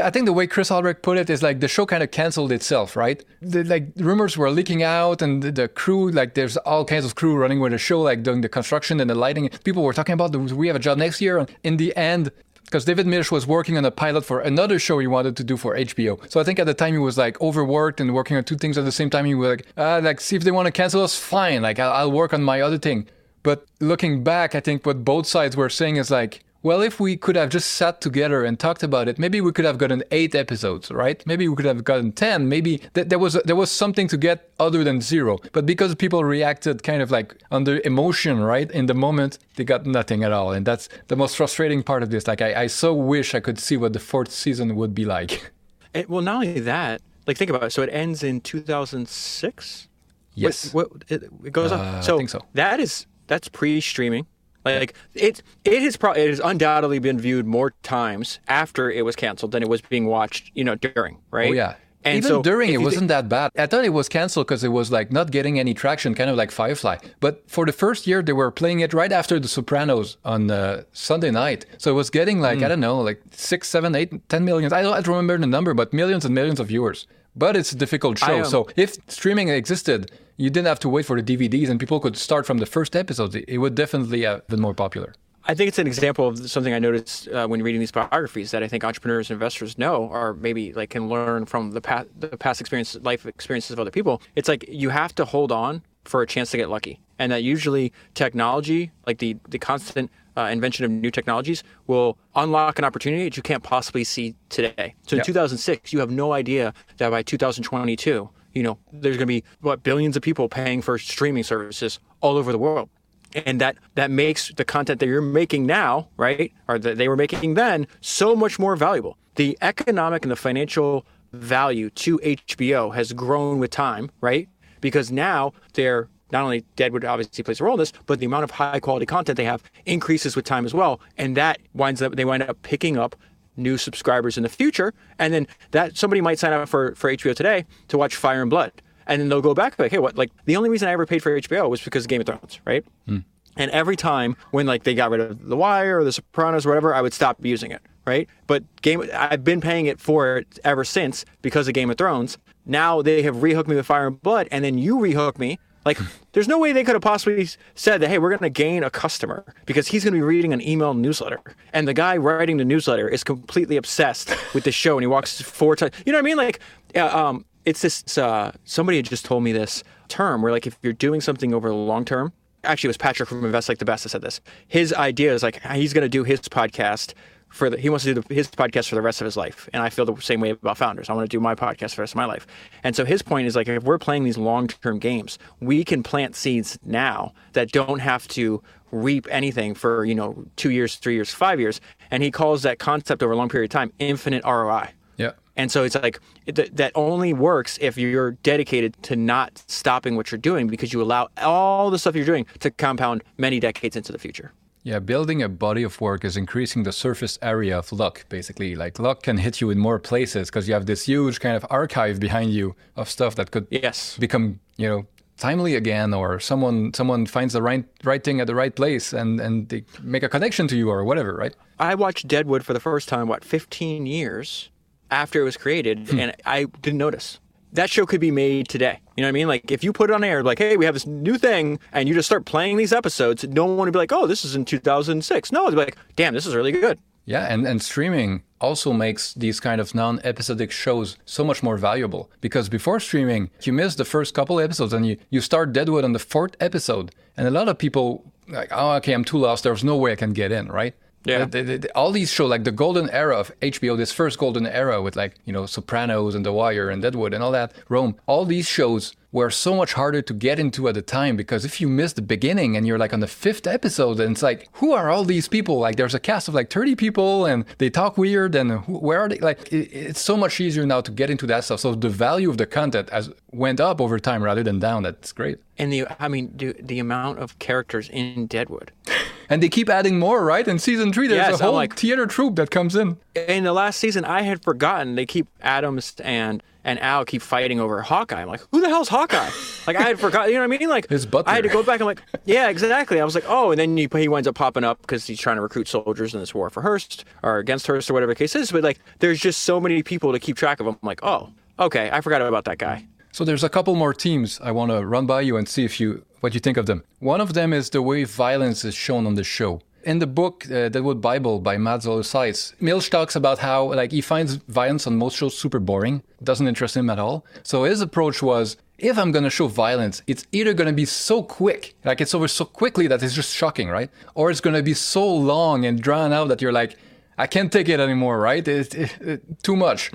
I think the way Chris Albrecht put it is like the show kind of canceled itself, right? The, like rumors were leaking out, and the, the crew, like there's all kinds of crew running with the show, like doing the construction and the lighting. People were talking about, we have a job next year? In the end, because David Milch was working on a pilot for another show he wanted to do for HBO. So I think at the time he was like overworked and working on two things at the same time. He was like, uh, like see if they want to cancel us, fine. Like I'll, I'll work on my other thing. But looking back, I think what both sides were saying is like, well, if we could have just sat together and talked about it, maybe we could have gotten eight episodes, right? Maybe we could have gotten ten. Maybe th- there was there was something to get other than zero. But because people reacted kind of like under emotion, right, in the moment, they got nothing at all, and that's the most frustrating part of this. Like, I, I so wish I could see what the fourth season would be like. And, well, not only that, like think about it. So it ends in 2006. Yes. What, what it, it goes Uh, on. I So, think so. that is that's pre-streaming. Like it, it has probably it has undoubtedly been viewed more times after it was canceled than it was being watched. You know, during right. Oh yeah. And Even so during it wasn't that bad. I thought it was canceled because it was like not getting any traction, kind of like Firefly. But for the first year, they were playing it right after The Sopranos on uh, Sunday night. So it was getting like Hmm. I don't know, like six, seven, eight, ten millions. I don't, I don't remember the number, but millions and millions of viewers. But it's a difficult show. um, so if streaming existed, you didn't have to wait for the DVDs, and people could start from the first episode. It would definitely have been more popular. I think it's an example of something I noticed uh, when reading these biographies that I think entrepreneurs and investors know, or maybe like can learn from the past, the past experience, life experiences of other people. It's like you have to hold on for a chance to get lucky, and that usually technology, like the the constant uh, invention of new technologies, will unlock an opportunity that you can't possibly see today. So in Yeah. 2006, you have no idea that by 2022, you know, there's going to be what billions of people paying for streaming services all over the world. And that that makes the content that you're making now right or that they were making then so much more valuable. The economic and the financial value to hbo has grown with time right? Because now they're not only deadwood obviously plays a role in this but the amount of high quality content they have increases with time as well. And that winds up they wind up picking up new subscribers in the future and then that somebody might sign up for for hbo today to watch fire and blood and then they'll go back like, hey, what? Like the only reason I ever paid for HBO was because of Game of Thrones, right? Hmm. And every time when like they got rid of The Wire or The Sopranos or whatever, I would stop using it, right? But Game, I've been paying it for it ever since because of Game of Thrones. Now they have rehooked me with Fire and Blood, and then you rehook me. Like, there's no way they could have possibly said that, hey, we're going to gain a customer because he's going to be reading an email newsletter. And the guy writing the newsletter is completely obsessed with the show and he walks four times. You know what I mean? Like, yeah, um, it's this, uh, somebody had just told me this term where like if you're doing something over the long term, actually it was Patrick from Invest Like the Best that said this. His idea is like he's going to do his podcast for the, he wants to do the, his podcast for the rest of his life. And I feel the same way about founders. I want to do my podcast for the rest of my life. And so his point is like, if we're playing these long term games, we can plant seeds now that don't have to reap anything for, you know, two years, three years, five years. And he calls that concept over a long period of time infinite ROI. Yeah. And so it's like th- that only works if you're dedicated to not stopping what you're doing because you allow all the stuff you're doing to compound many decades into the future. Yeah, building a body of work is increasing the surface area of luck, basically. Like luck can hit you in more places because you have this huge kind of archive behind you of stuff that could Yes. become, you know, timely again, or someone someone finds the right right thing at the right place and and they make a connection to you or whatever, right? I watched Deadwood for the first time, what, 15 years after it was created, hmm. and I didn't notice. That show could be made today. You know what I mean? Like if you put it on air, like, hey, we have this new thing, and you just start playing these episodes, no one would be like, oh, this is in 2006. No, they'd be like, damn, this is really good. Yeah, and, and streaming also makes these kind of non episodic shows so much more valuable. Because before streaming, you miss the first couple episodes and you, you start Deadwood on the fourth episode. And a lot of people, like, oh, okay, I'm too lost. There's no way I can get in, right? Yeah. All these shows, like the golden era of HBO, this first golden era with like, you know, Sopranos and The Wire and Deadwood and all that, Rome, all these shows were so much harder to get into at the time because if you miss the beginning and you're like on the fifth episode and it's like, who are all these people? Like there's a cast of like 30 people and they talk weird and who, where are they? Like it, it's so much easier now to get into that stuff. So the value of the content has went up over time rather than down. That's great. And the, I mean, dude, the amount of characters in Deadwood. And they keep adding more, right? In season three, there's Yes, a whole like- theater troupe that comes in. In the last season, I had forgotten they keep Adams and and Al keep fighting over Hawkeye. I'm like, who the hell's Hawkeye? like I had forgotten. You know what I mean? Like His butler. I had to go back. I'm like, yeah, exactly. I was like, oh, and then he, he winds up popping up because he's trying to recruit soldiers in this war for Hearst or against Hearst or whatever the case is. But like, there's just so many people to keep track of. I'm like, oh, okay, I forgot about that guy. So there's a couple more teams I want to run by you and see if you what you think of them. One of them is the way violence is shown on the show. In the book uh, Deadwood Bible by Matt Zoller Seitz, Milch talks about how like he finds violence on most shows super boring, doesn't interest him at all. So his approach was if I'm gonna show violence, it's either gonna be so quick, like it's over so quickly that it's just shocking, right? Or it's gonna be so long and drawn out that you're like, I can't take it anymore, right? It's it, it, too much.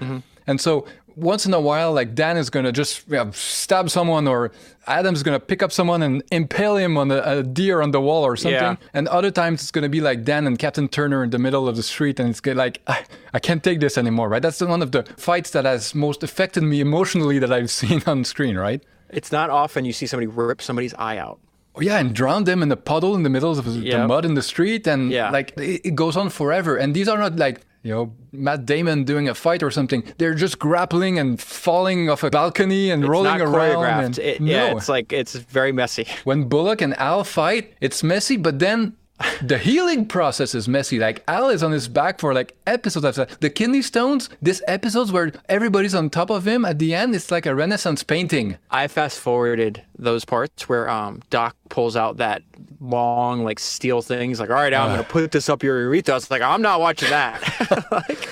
And so once in a while, like Dan is gonna just you know, stab someone, or Adam's gonna pick up someone and impale him on a, a deer on the wall or something. Yeah. And other times it's gonna be like Dan and Captain Turner in the middle of the street, and it's like I, I can't take this anymore, right? That's one of the fights that has most affected me emotionally that I've seen on screen, right? It's not often you see somebody rip somebody's eye out. Oh, yeah, and drown them in the puddle in the middle of the Yep. mud in the street, and Yeah. like it, it goes on forever. And these are not like you know Matt Damon doing a fight or something. They're just grappling and falling off a balcony and It's rolling around. And, It- no, Yeah, it's like it's very messy. when Bullock and Al fight, it's messy, but then the healing process is messy. Like Al is on his back for like episodes after that. The kidney stones, this episodes where everybody's on top of him at the end, it's like a Renaissance painting. I fast forwarded those parts where um, Doc pulls out that long like steel thing. He's like, "All right, Al, I'm gonna put this up your urethra." It's like I'm not watching that. like,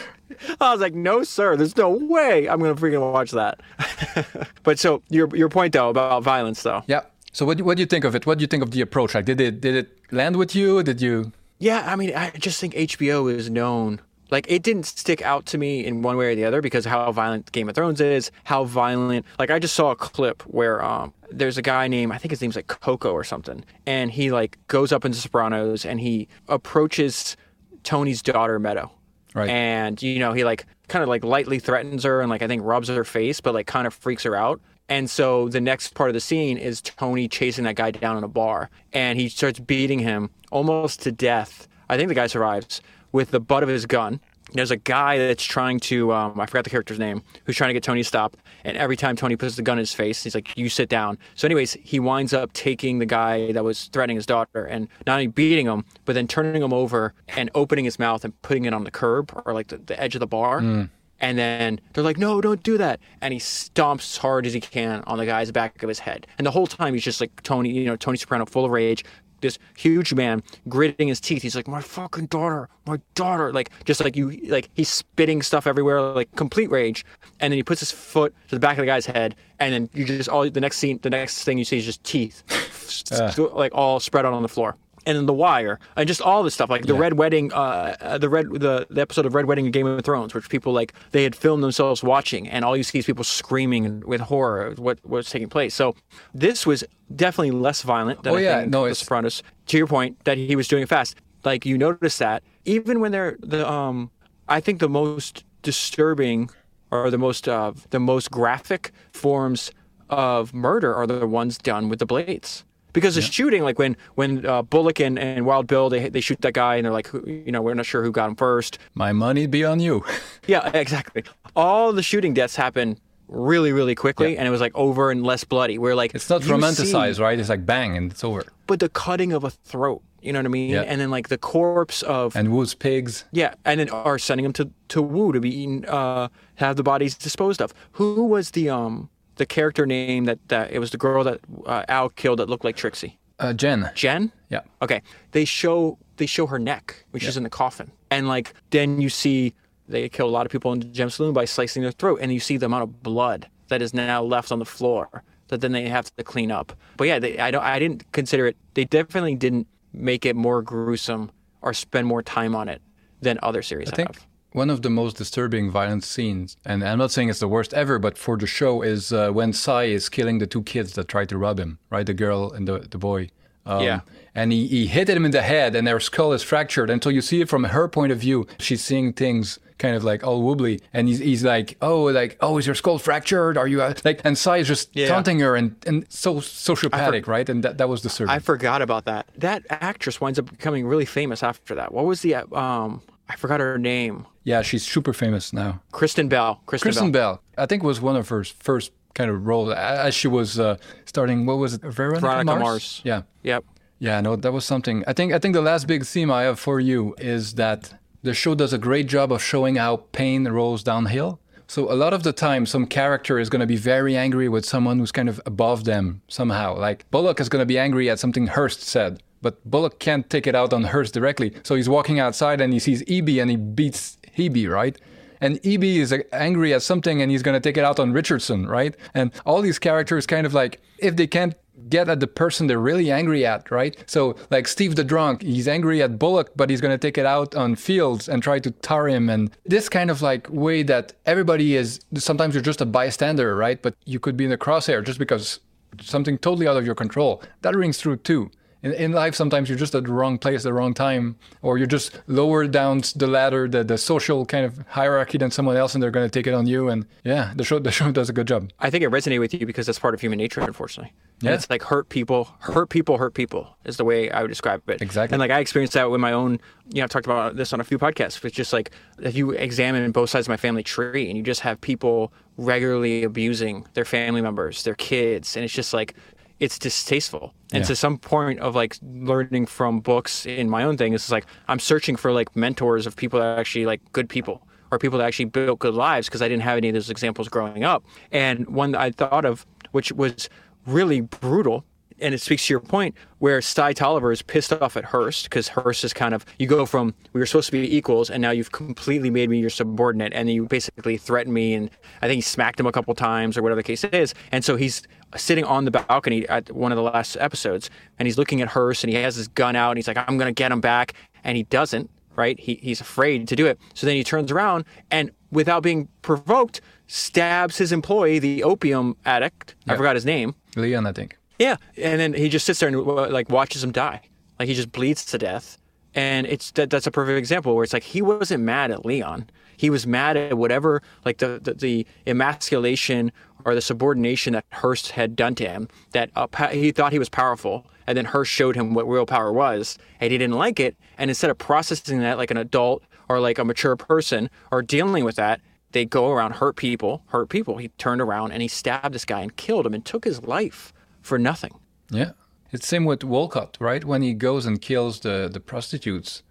I was like, "No, sir. There's no way I'm gonna freaking watch that." but so your your point though about violence though. Yeah. So what do, what do you think of it? What do you think of the approach? Like, did it did it land with you? Did you? Yeah, I mean, I just think HBO is known. Like, it didn't stick out to me in one way or the other because how violent Game of Thrones is, how violent. Like, I just saw a clip where um, there's a guy named, I think his name's like Coco or something, and he like goes up into Sopranos and he approaches Tony's daughter Meadow, Right. and you know he like kind of like lightly threatens her and like I think rubs her face, but like kind of freaks her out. And so the next part of the scene is Tony chasing that guy down in a bar, and he starts beating him almost to death. I think the guy survives with the butt of his gun. There's a guy that's trying to, um, I forgot the character's name, who's trying to get Tony to stop. And every time Tony puts the gun in his face, he's like, You sit down. So, anyways, he winds up taking the guy that was threatening his daughter and not only beating him, but then turning him over and opening his mouth and putting it on the curb or like the, the edge of the bar. And then they're like, no, don't do that. And he stomps as hard as he can on the guy's back of his head. And the whole time he's just like Tony, you know, Tony Soprano, full of rage, this huge man gritting his teeth. He's like, "My fucking daughter, my daughter!" Like just like you, like he's spitting stuff everywhere, like complete rage. And then he puts his foot to the back of the guy's head, and then you just all the next scene, the next thing you see is just teeth, uh. like all spread out on the floor and then The Wire, and just all this stuff, like the Red Wedding, uh, uh, the red the, the episode of Red Wedding in Game of Thrones, which people like they had filmed themselves watching, and all you see is people screaming with horror at what was taking place. So this was definitely less violent than Oh, I yeah. think No, The Sopranos. To your point, that he was doing it fast. Like you notice that even when they're the um, I think the most disturbing or the most uh, the most graphic forms of murder are the ones done with the blades. Because the shooting, like when when uh, Bullock and, and Wild Bill, they they shoot that guy and they're like, you know, we're not sure who got him first. My money be on you. Yeah, exactly. All the shooting deaths happen really, really quickly, and it was like over and less bloody. We're like, It's not romanticized, see- right? It's like bang and it's over. but the cutting of a throat, you know what I mean? Yeah. And then like the corpse of And Wu's pigs. yeah, and then are sending them to to Wu to be eaten, uh, have the bodies disposed of. Who was the um the character name that that it was the girl that uh, Al killed that looked like Trixie? Uh, Jen. Jen. Yeah. Okay. They show they show her neck when she's in the coffin, and like then you see they kill a lot of people in the gem saloon by slicing their throat, and you see the amount of blood that is now left on the floor that then they have to clean up. But yeah, they, I don't I didn't consider it. They definitely didn't make it more gruesome or spend more time on it than other series I think have. One of the most disturbing violent scenes, and I'm not saying it's the worst ever, but for the show is uh, when Cy is killing the two kids that tried to rob him, right? The girl and the, the boy. Um, Yeah. And he, he hit him in the head, and their skull is fractured. Until you see it from her point of view. She's seeing things kind of like all wobbly, and he's, he's like, "Oh, like, oh, is your skull fractured? Are you uh, like?" And Cy is just Yeah. taunting her, and and so sociopathic, right? And that that was disturbing. I forgot about that. That actress winds up becoming really famous after that. What was the um? I forgot her name. Yeah, she's super famous now. Kristen Bell. Kristen, Kristen Bell. Bell. I think was one of her first kind of roles as she was uh, starting. What was it? Veronica, Veronica Mars? Mars. Yeah, Yep. yeah. No, that was something. I think. I think the last big theme I have for you is that the show does a great job of showing how pain rolls downhill. So a lot of the time, some character is going to be very angry with someone who's kind of above them somehow. Like Bullock is going to be angry at something Hearst said, but Bullock can't take it out on Hearst directly. So he's walking outside and he sees E.B. and he beats E.B., right? And E.B. is angry at something and he's going to take it out on Richardson, right? And all these characters kind of like, if they can't get at the person they're really angry at, right? So, like Steve the drunk, he's angry at Bullock, but he's going to take it out on Fields and try to tar him. And this kind of like way that everybody is, sometimes you're just a bystander, right? But you could be in the crosshair just because something totally out of your control. That rings true too. In, in life, sometimes you're just at the wrong place, at the wrong time, or you're just lower down the ladder, the, the social kind of hierarchy than someone else, and they're going to take it on you. And yeah, the show the show does a good job. I think it resonated with you because that's part of human nature, unfortunately. And Yeah. it's like hurt people, hurt people, hurt people is the way I would describe it. Exactly. And like I experienced that with my own, you know, I've talked about this on a few podcasts. It's just like if you examine both sides of my family tree and you just have people regularly abusing their family members, their kids, and it's just like, it's distasteful. And Yeah. to some point of like learning from books in my own thing, it's like I'm searching for like mentors of people that are actually like good people or people that actually built good lives because I didn't have any of those examples growing up. And one that I thought of, which was really brutal, and it speaks to your point, where Cy Tolliver is pissed off at Hearst because Hearst is kind of you go from we were supposed to be equals and now you've completely made me your subordinate and you basically threatened me and I think he smacked him a couple times or whatever the case is. And so he's sitting on the balcony at one of the last episodes and he's looking at Hearst and he has his gun out and he's like, I'm gonna get him back and he doesn't right? He, he's afraid to do it. So then he turns around and, without being provoked, stabs his employee, the opium addict. I forgot his name. Leon, I think. Yeah, and then he just sits there and like watches him die. Like he just bleeds to death. And it's that, that's a perfect example where it's like he wasn't mad at Leon. He was mad at whatever like the the, the emasculation or the subordination that Hearst had done to him. That uh, he thought he was powerful, and then Hearst showed him what real power was, and he didn't like it. And instead of processing that like an adult or like a mature person or dealing with that, they go around hurt people, hurt people. He turned around and he stabbed this guy and killed him and took his life for nothing. Yeah. It's same with Wolcott, right? When he goes and kills the, the prostitutes.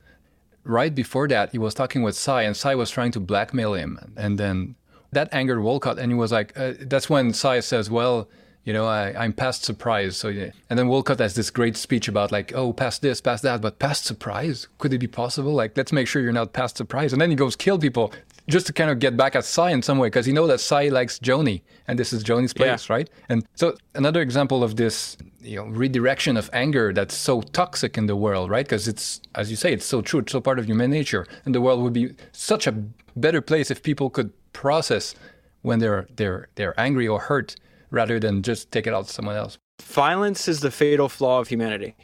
Right before that, he was talking with Cy, and Cy was trying to blackmail him. And then that angered Wolcott, and he was like, uh, that's when Cy says, well, You know, I, I'm past surprise. So yeah. And then Wolcott has this great speech about like, oh, past this, past that, but past surprise? Could it be possible? Like, let's make sure you're not past surprise. And then he goes kill people just to kind of get back at Cy in some way because he know that Cy likes Joanie and this is Joanie's place, yeah. right? And so another example of this, you know, redirection of anger that's so toxic in the world, right? Because it's, as you say, it's so true, it's so part of human nature, and the world would be such a better place if people could process when they're they're they're angry or hurt rather than just take it out to someone else. Violence is the fatal flaw of humanity,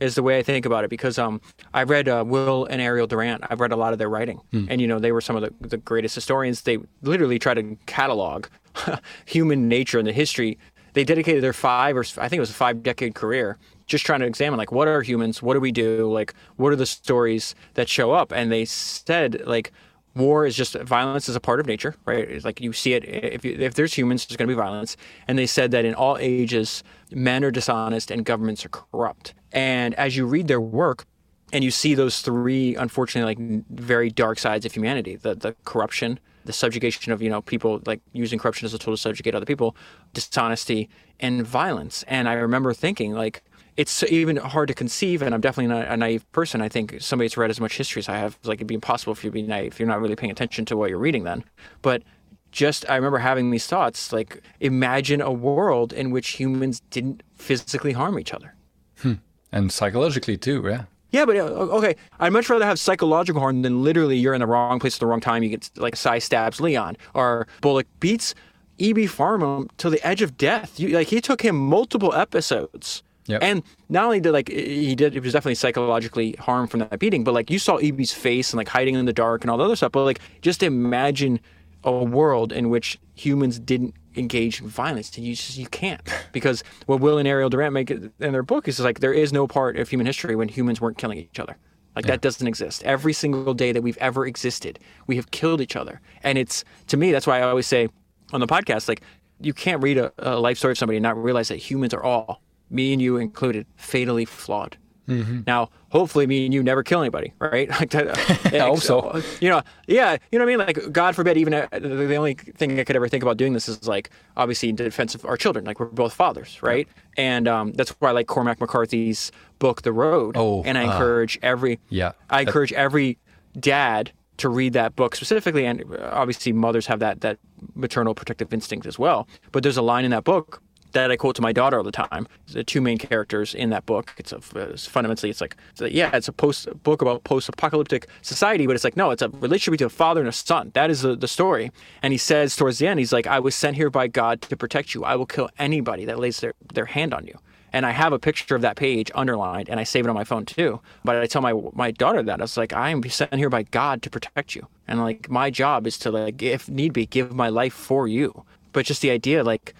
is the way I think about it. Because um, I read uh, Will and Ariel Durant. I've read a lot of their writing, hmm. and you know they were some of the, the greatest historians. They literally try to catalog human nature and the history. They dedicated their five or I think it was a five decade career just trying to examine like what are humans, what do we do, like what are the stories that show up, and they said like war is just violence is a part of nature, right? It's like you see it if you, if there's humans, there's going to be violence. And they said that in all ages, men are dishonest and governments are corrupt. And as you read their work, and you see those three, unfortunately, like very dark sides of humanity: the the corruption, the subjugation of you know people like using corruption as a tool to subjugate other people, dishonesty, and violence. And I remember thinking like it's even hard to conceive, and I'm definitely not a naive person. I think somebody that's read as much history as I have, like it'd be impossible for you to be naive if you're not really paying attention to what you're reading then. But just I remember having these thoughts like imagine a world in which humans didn't physically harm each other. Hmm. And psychologically too, yeah. Yeah, but uh, okay, I'd much rather have psychological harm than literally you're in the wrong place at the wrong time. You get like Cy stabs Leon or Bullock beats E.B. Farnum to the edge of death. You, like he took him multiple episodes Yep. And not only did like he did, he was definitely psychologically harmed from that beating, but like you saw EB's face and like hiding in the dark and all the other stuff. But like just imagine a world in which humans didn't engage in violence. You just you can't because what Will and Ariel Durant make in their book is like there is no part of human history when humans weren't killing each other. Like yeah. that doesn't exist. Every single day that we've ever existed, we have killed each other. And it's to me that's why I always say on the podcast like you can't read a, a life story of somebody and not realize that humans are all me and you included, fatally flawed. Mm-hmm. Now, hopefully, me and you never kill anybody, right? like that, I hope so. You know, yeah, you know what I mean. Like, God forbid, even uh, the only thing I could ever think about doing this is like, obviously, in defense of our children. Like, we're both fathers, right? Yeah. And um, that's why I like Cormac McCarthy's book, The Road. Oh, and I uh, encourage every, yeah, I encourage every dad to read that book specifically, and uh, obviously, mothers have that that maternal protective instinct as well. But there's a line in that book that I quote to my daughter all the time. The two main characters in that book. It's, a, it's fundamentally, it's like, it's a, yeah, it's a post book about post-apocalyptic society, but it's like, no, it's a relationship between a father and a son. That is the, the story. And he says towards the end, he's like, I was sent here by God to protect you. I will kill anybody that lays their, their hand on you. And I have a picture of that page underlined, and I save it on my phone too. But I tell my my daughter that I was like, I am sent here by God to protect you, and like my job is to like, if need be, give my life for you. But just the idea, like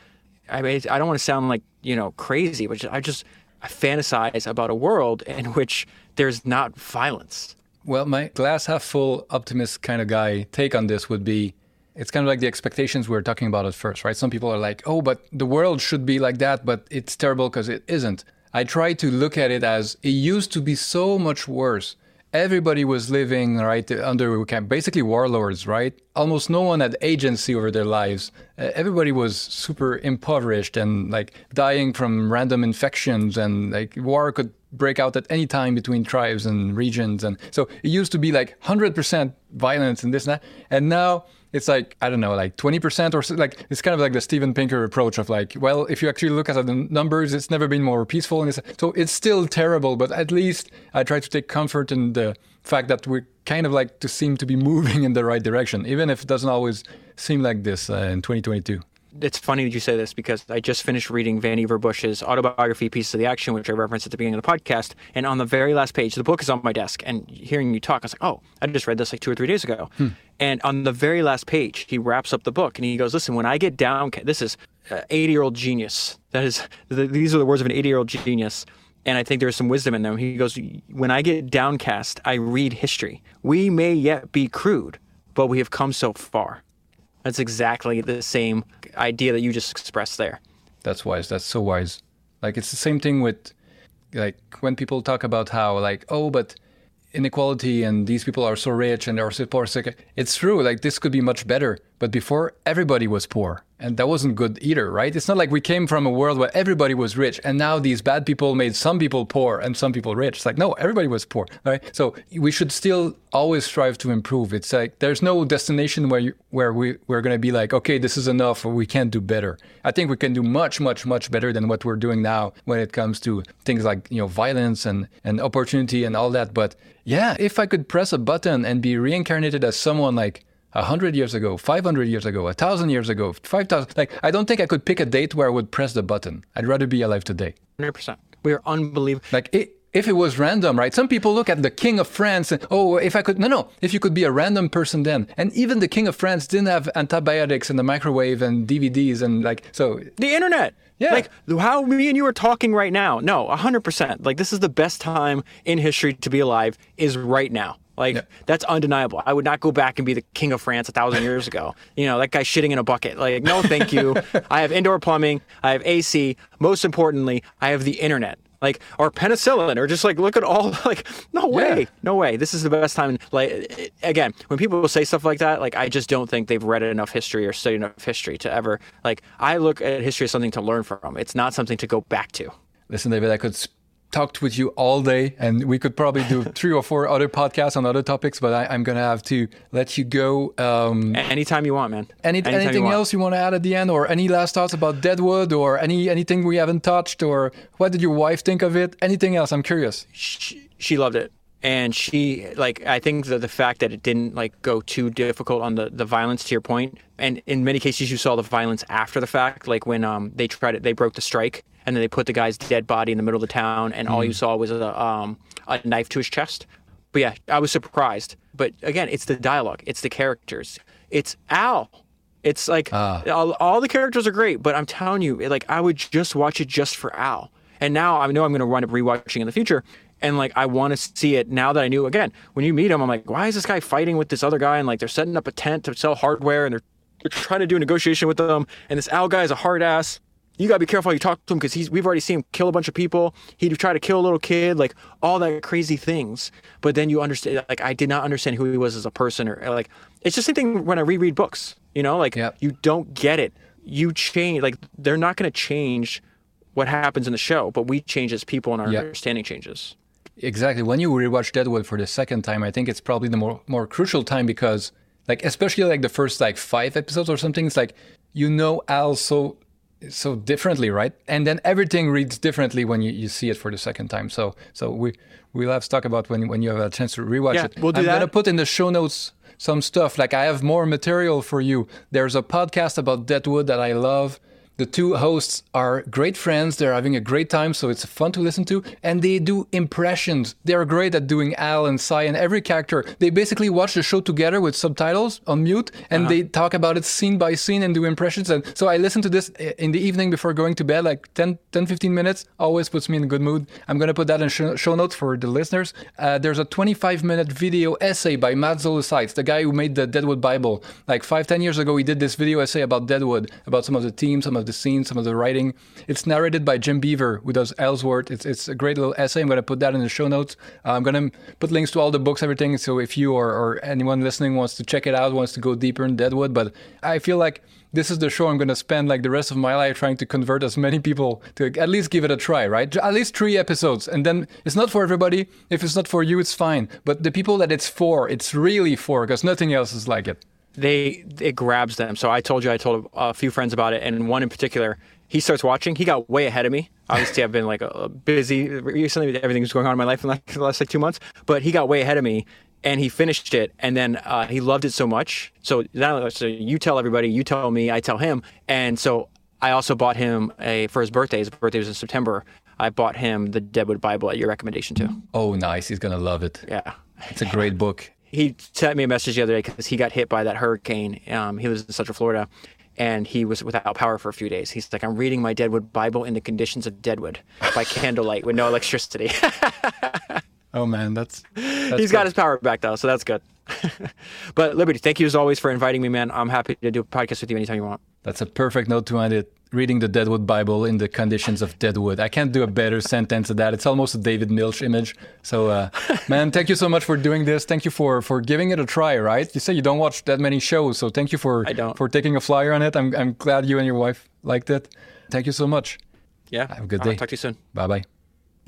I mean, I don't want to sound like you know crazy, but I just I fantasize about a world in which there's not violence. Well, my glass half full optimist kind of guy take on this would be it's kind of like the expectations we were talking about at first, right? Some people are like, oh, but the world should be like that, but it's terrible because it isn't. I try to look at it as it used to be so much worse everybody was living right under basically warlords right? Almost no one had agency over their lives. Uh, everybody was super impoverished and like dying from random infections and like war could break out at any time between tribes and regions. And so it used to be like 100% violence and this and that. And now it's like I don't know, like twenty percent or so, like it's kind of like the Steven Pinker approach of like, well, if you actually look at the numbers, it's never been more peaceful, and it's, so it's still terrible, but at least I try to take comfort in the fact that we kind of like to seem to be moving in the right direction, even if it doesn't always seem like this uh, in 2022 it's funny that you say this because I just finished reading Vannevar Bush's autobiography, Pieces of the Action, which I referenced at the beginning of the podcast. And on the very last page, the book is on my desk. And hearing you talk, I was like, oh, I just read this like two or three days ago. Hmm. And on the very last page, he wraps up the book and he goes, listen, when I get down, this is 80 year old genius. That is, these are the words of an 80 year old genius. And I think there's some wisdom in them. He goes, when I get downcast, I read history. We may yet be crude, but we have come so far. That's exactly the same idea that you just expressed there. That's wise. That's so wise. Like it's the same thing with like when people talk about how like oh but inequality and these people are so rich and they're so poor. It's true. Like this could be much better, but before everybody was poor. And that wasn't good either, right? It's not like we came from a world where everybody was rich and now these bad people made some people poor and some people rich. It's like, no, everybody was poor, right? So we should still always strive to improve. It's like there's no destination where you, where we, we're going to be like, okay, this is enough or we can't do better. I think we can do much, much, much better than what we're doing now when it comes to things like, you know, violence and, and opportunity and all that. But yeah, if I could press a button and be reincarnated as someone like a hundred years ago, five hundred years ago, a thousand years ago, five thousand. Like I don't think I could pick a date where I would press the button. I'd rather be alive today. Hundred percent. We are unbelievable. Like it, if it was random, right? Some people look at the King of France and oh, if I could, no, no, if you could be a random person then, and even the King of France didn't have antibiotics and the microwave and DVDs and like so. The internet. Yeah. Like how me and you are talking right now. No, 100%. Like this is the best time in history to be alive is right now. Like yeah. that's undeniable. I would not go back and be the king of France a thousand years ago. You know, that guy shitting in a bucket. Like, no, thank you. I have indoor plumbing. I have AC. Most importantly, I have the internet like or penicillin or just like look at all like no way yeah. no way this is the best time like again when people say stuff like that like i just don't think they've read enough history or studied enough history to ever like i look at history as something to learn from it's not something to go back to listen david i could talked with you all day, and we could probably do three or four other podcasts on other topics. But I, am gonna have to let you go. Um, anytime you want, man. Any, anytime anything you else you want to add at the end, or any last thoughts about Deadwood, or any anything we haven't touched, or what did your wife think of it? Anything else? I'm curious. She, she loved it. And she like I think that the fact that it didn't like go too difficult on the, the violence to your point, and in many cases you saw the violence after the fact, like when um they tried it, they broke the strike and then they put the guy's dead body in the middle of the town, and mm. all you mm. saw was a, um, a knife to his chest. But yeah, I was surprised. But again, it's the dialogue, it's the characters, it's Al. It's like uh. all, all, the characters are great, but I'm telling you, like I would just watch it just for Al. And now I know I'm going to wind up rewatching in the future, and like I want to see it now that I knew. Again, when you meet him, I'm like, why is this guy fighting with this other guy? And like they're setting up a tent to sell hardware, and they're, they're trying to do a negotiation with them. And this Al guy is a hard ass you gotta be careful how you talk to him because he's we've already seen him kill a bunch of people. He'd try to kill a little kid, like all that crazy things. But then you understand, like I did not understand who he was as a person, or uh, like it's just the same thing when I reread books. You know, like yep. you don't get it. You change, like they're not gonna change what happens in the show, but we change as people, and our yep. understanding changes. Exactly. When you rewatch Deadwood for the second time, I think it's probably the more more crucial time because, like, especially like the first like five episodes or something, it's like you know Al so so differently, right? And then everything reads differently when you, you see it for the second time. So so we we'll have to talk about when when you have a chance to rewatch yeah, it. We'll do I'm that. gonna put in the show notes some stuff. Like I have more material for you. There's a podcast about Deadwood that I love. The two hosts are great friends. They're having a great time, so it's fun to listen to. And they do impressions. They're great at doing Al and Cy and every character. They basically watch the show together with subtitles on mute, and uh-huh. they talk about it scene by scene and do impressions. And so I listen to this in the evening before going to bed, like 10, 10 15 minutes. Always puts me in a good mood. I'm going to put that in show notes for the listeners. Uh, there's a 25 minute video essay by Matt Zoller the guy who made the Deadwood Bible. Like five, ten years ago, he did this video essay about Deadwood, about some of the teams, some of the scenes, some of the writing. It's narrated by Jim Beaver, who does Ellsworth. It's, it's a great little essay. I'm going to put that in the show notes. Uh, I'm going to put links to all the books, everything. So if you or, or anyone listening wants to check it out, wants to go deeper in Deadwood, but I feel like this is the show I'm going to spend like the rest of my life trying to convert as many people to at least give it a try, right? At least three episodes. And then it's not for everybody. If it's not for you, it's fine. But the people that it's for, it's really for because nothing else is like it they it grabs them. So I told you I told a few friends about it, and one in particular, he starts watching. He got way ahead of me. Obviously, I've been like a, busy recently. Everything's going on in my life in like the last like two months, but he got way ahead of me, and he finished it, and then uh, he loved it so much. So now, so you tell everybody, you tell me, I tell him, and so I also bought him a for his birthday. His birthday was in September. I bought him the Deadwood Bible at your recommendation too. Oh, nice! He's gonna love it. Yeah, it's a great book he sent me a message the other day because he got hit by that hurricane. Um, he lives in Central Florida, and he was without power for a few days. He's like, I'm reading my Deadwood Bible in the conditions of Deadwood by candlelight with no electricity. oh man, that's, that's he's good. got his power back though, so that's good. but Liberty, thank you as always for inviting me, man. I'm happy to do a podcast with you anytime you want. That's a perfect note to end it. Reading the Deadwood Bible in the conditions of Deadwood. I can't do a better sentence than that. It's almost a David Milch image. So, uh, man, thank you so much for doing this. Thank you for for giving it a try. Right? You say you don't watch that many shows, so thank you for I don't. for taking a flyer on it. I'm I'm glad you and your wife liked it. Thank you so much. Yeah. Have a good I'll day. talk to you soon. Bye bye.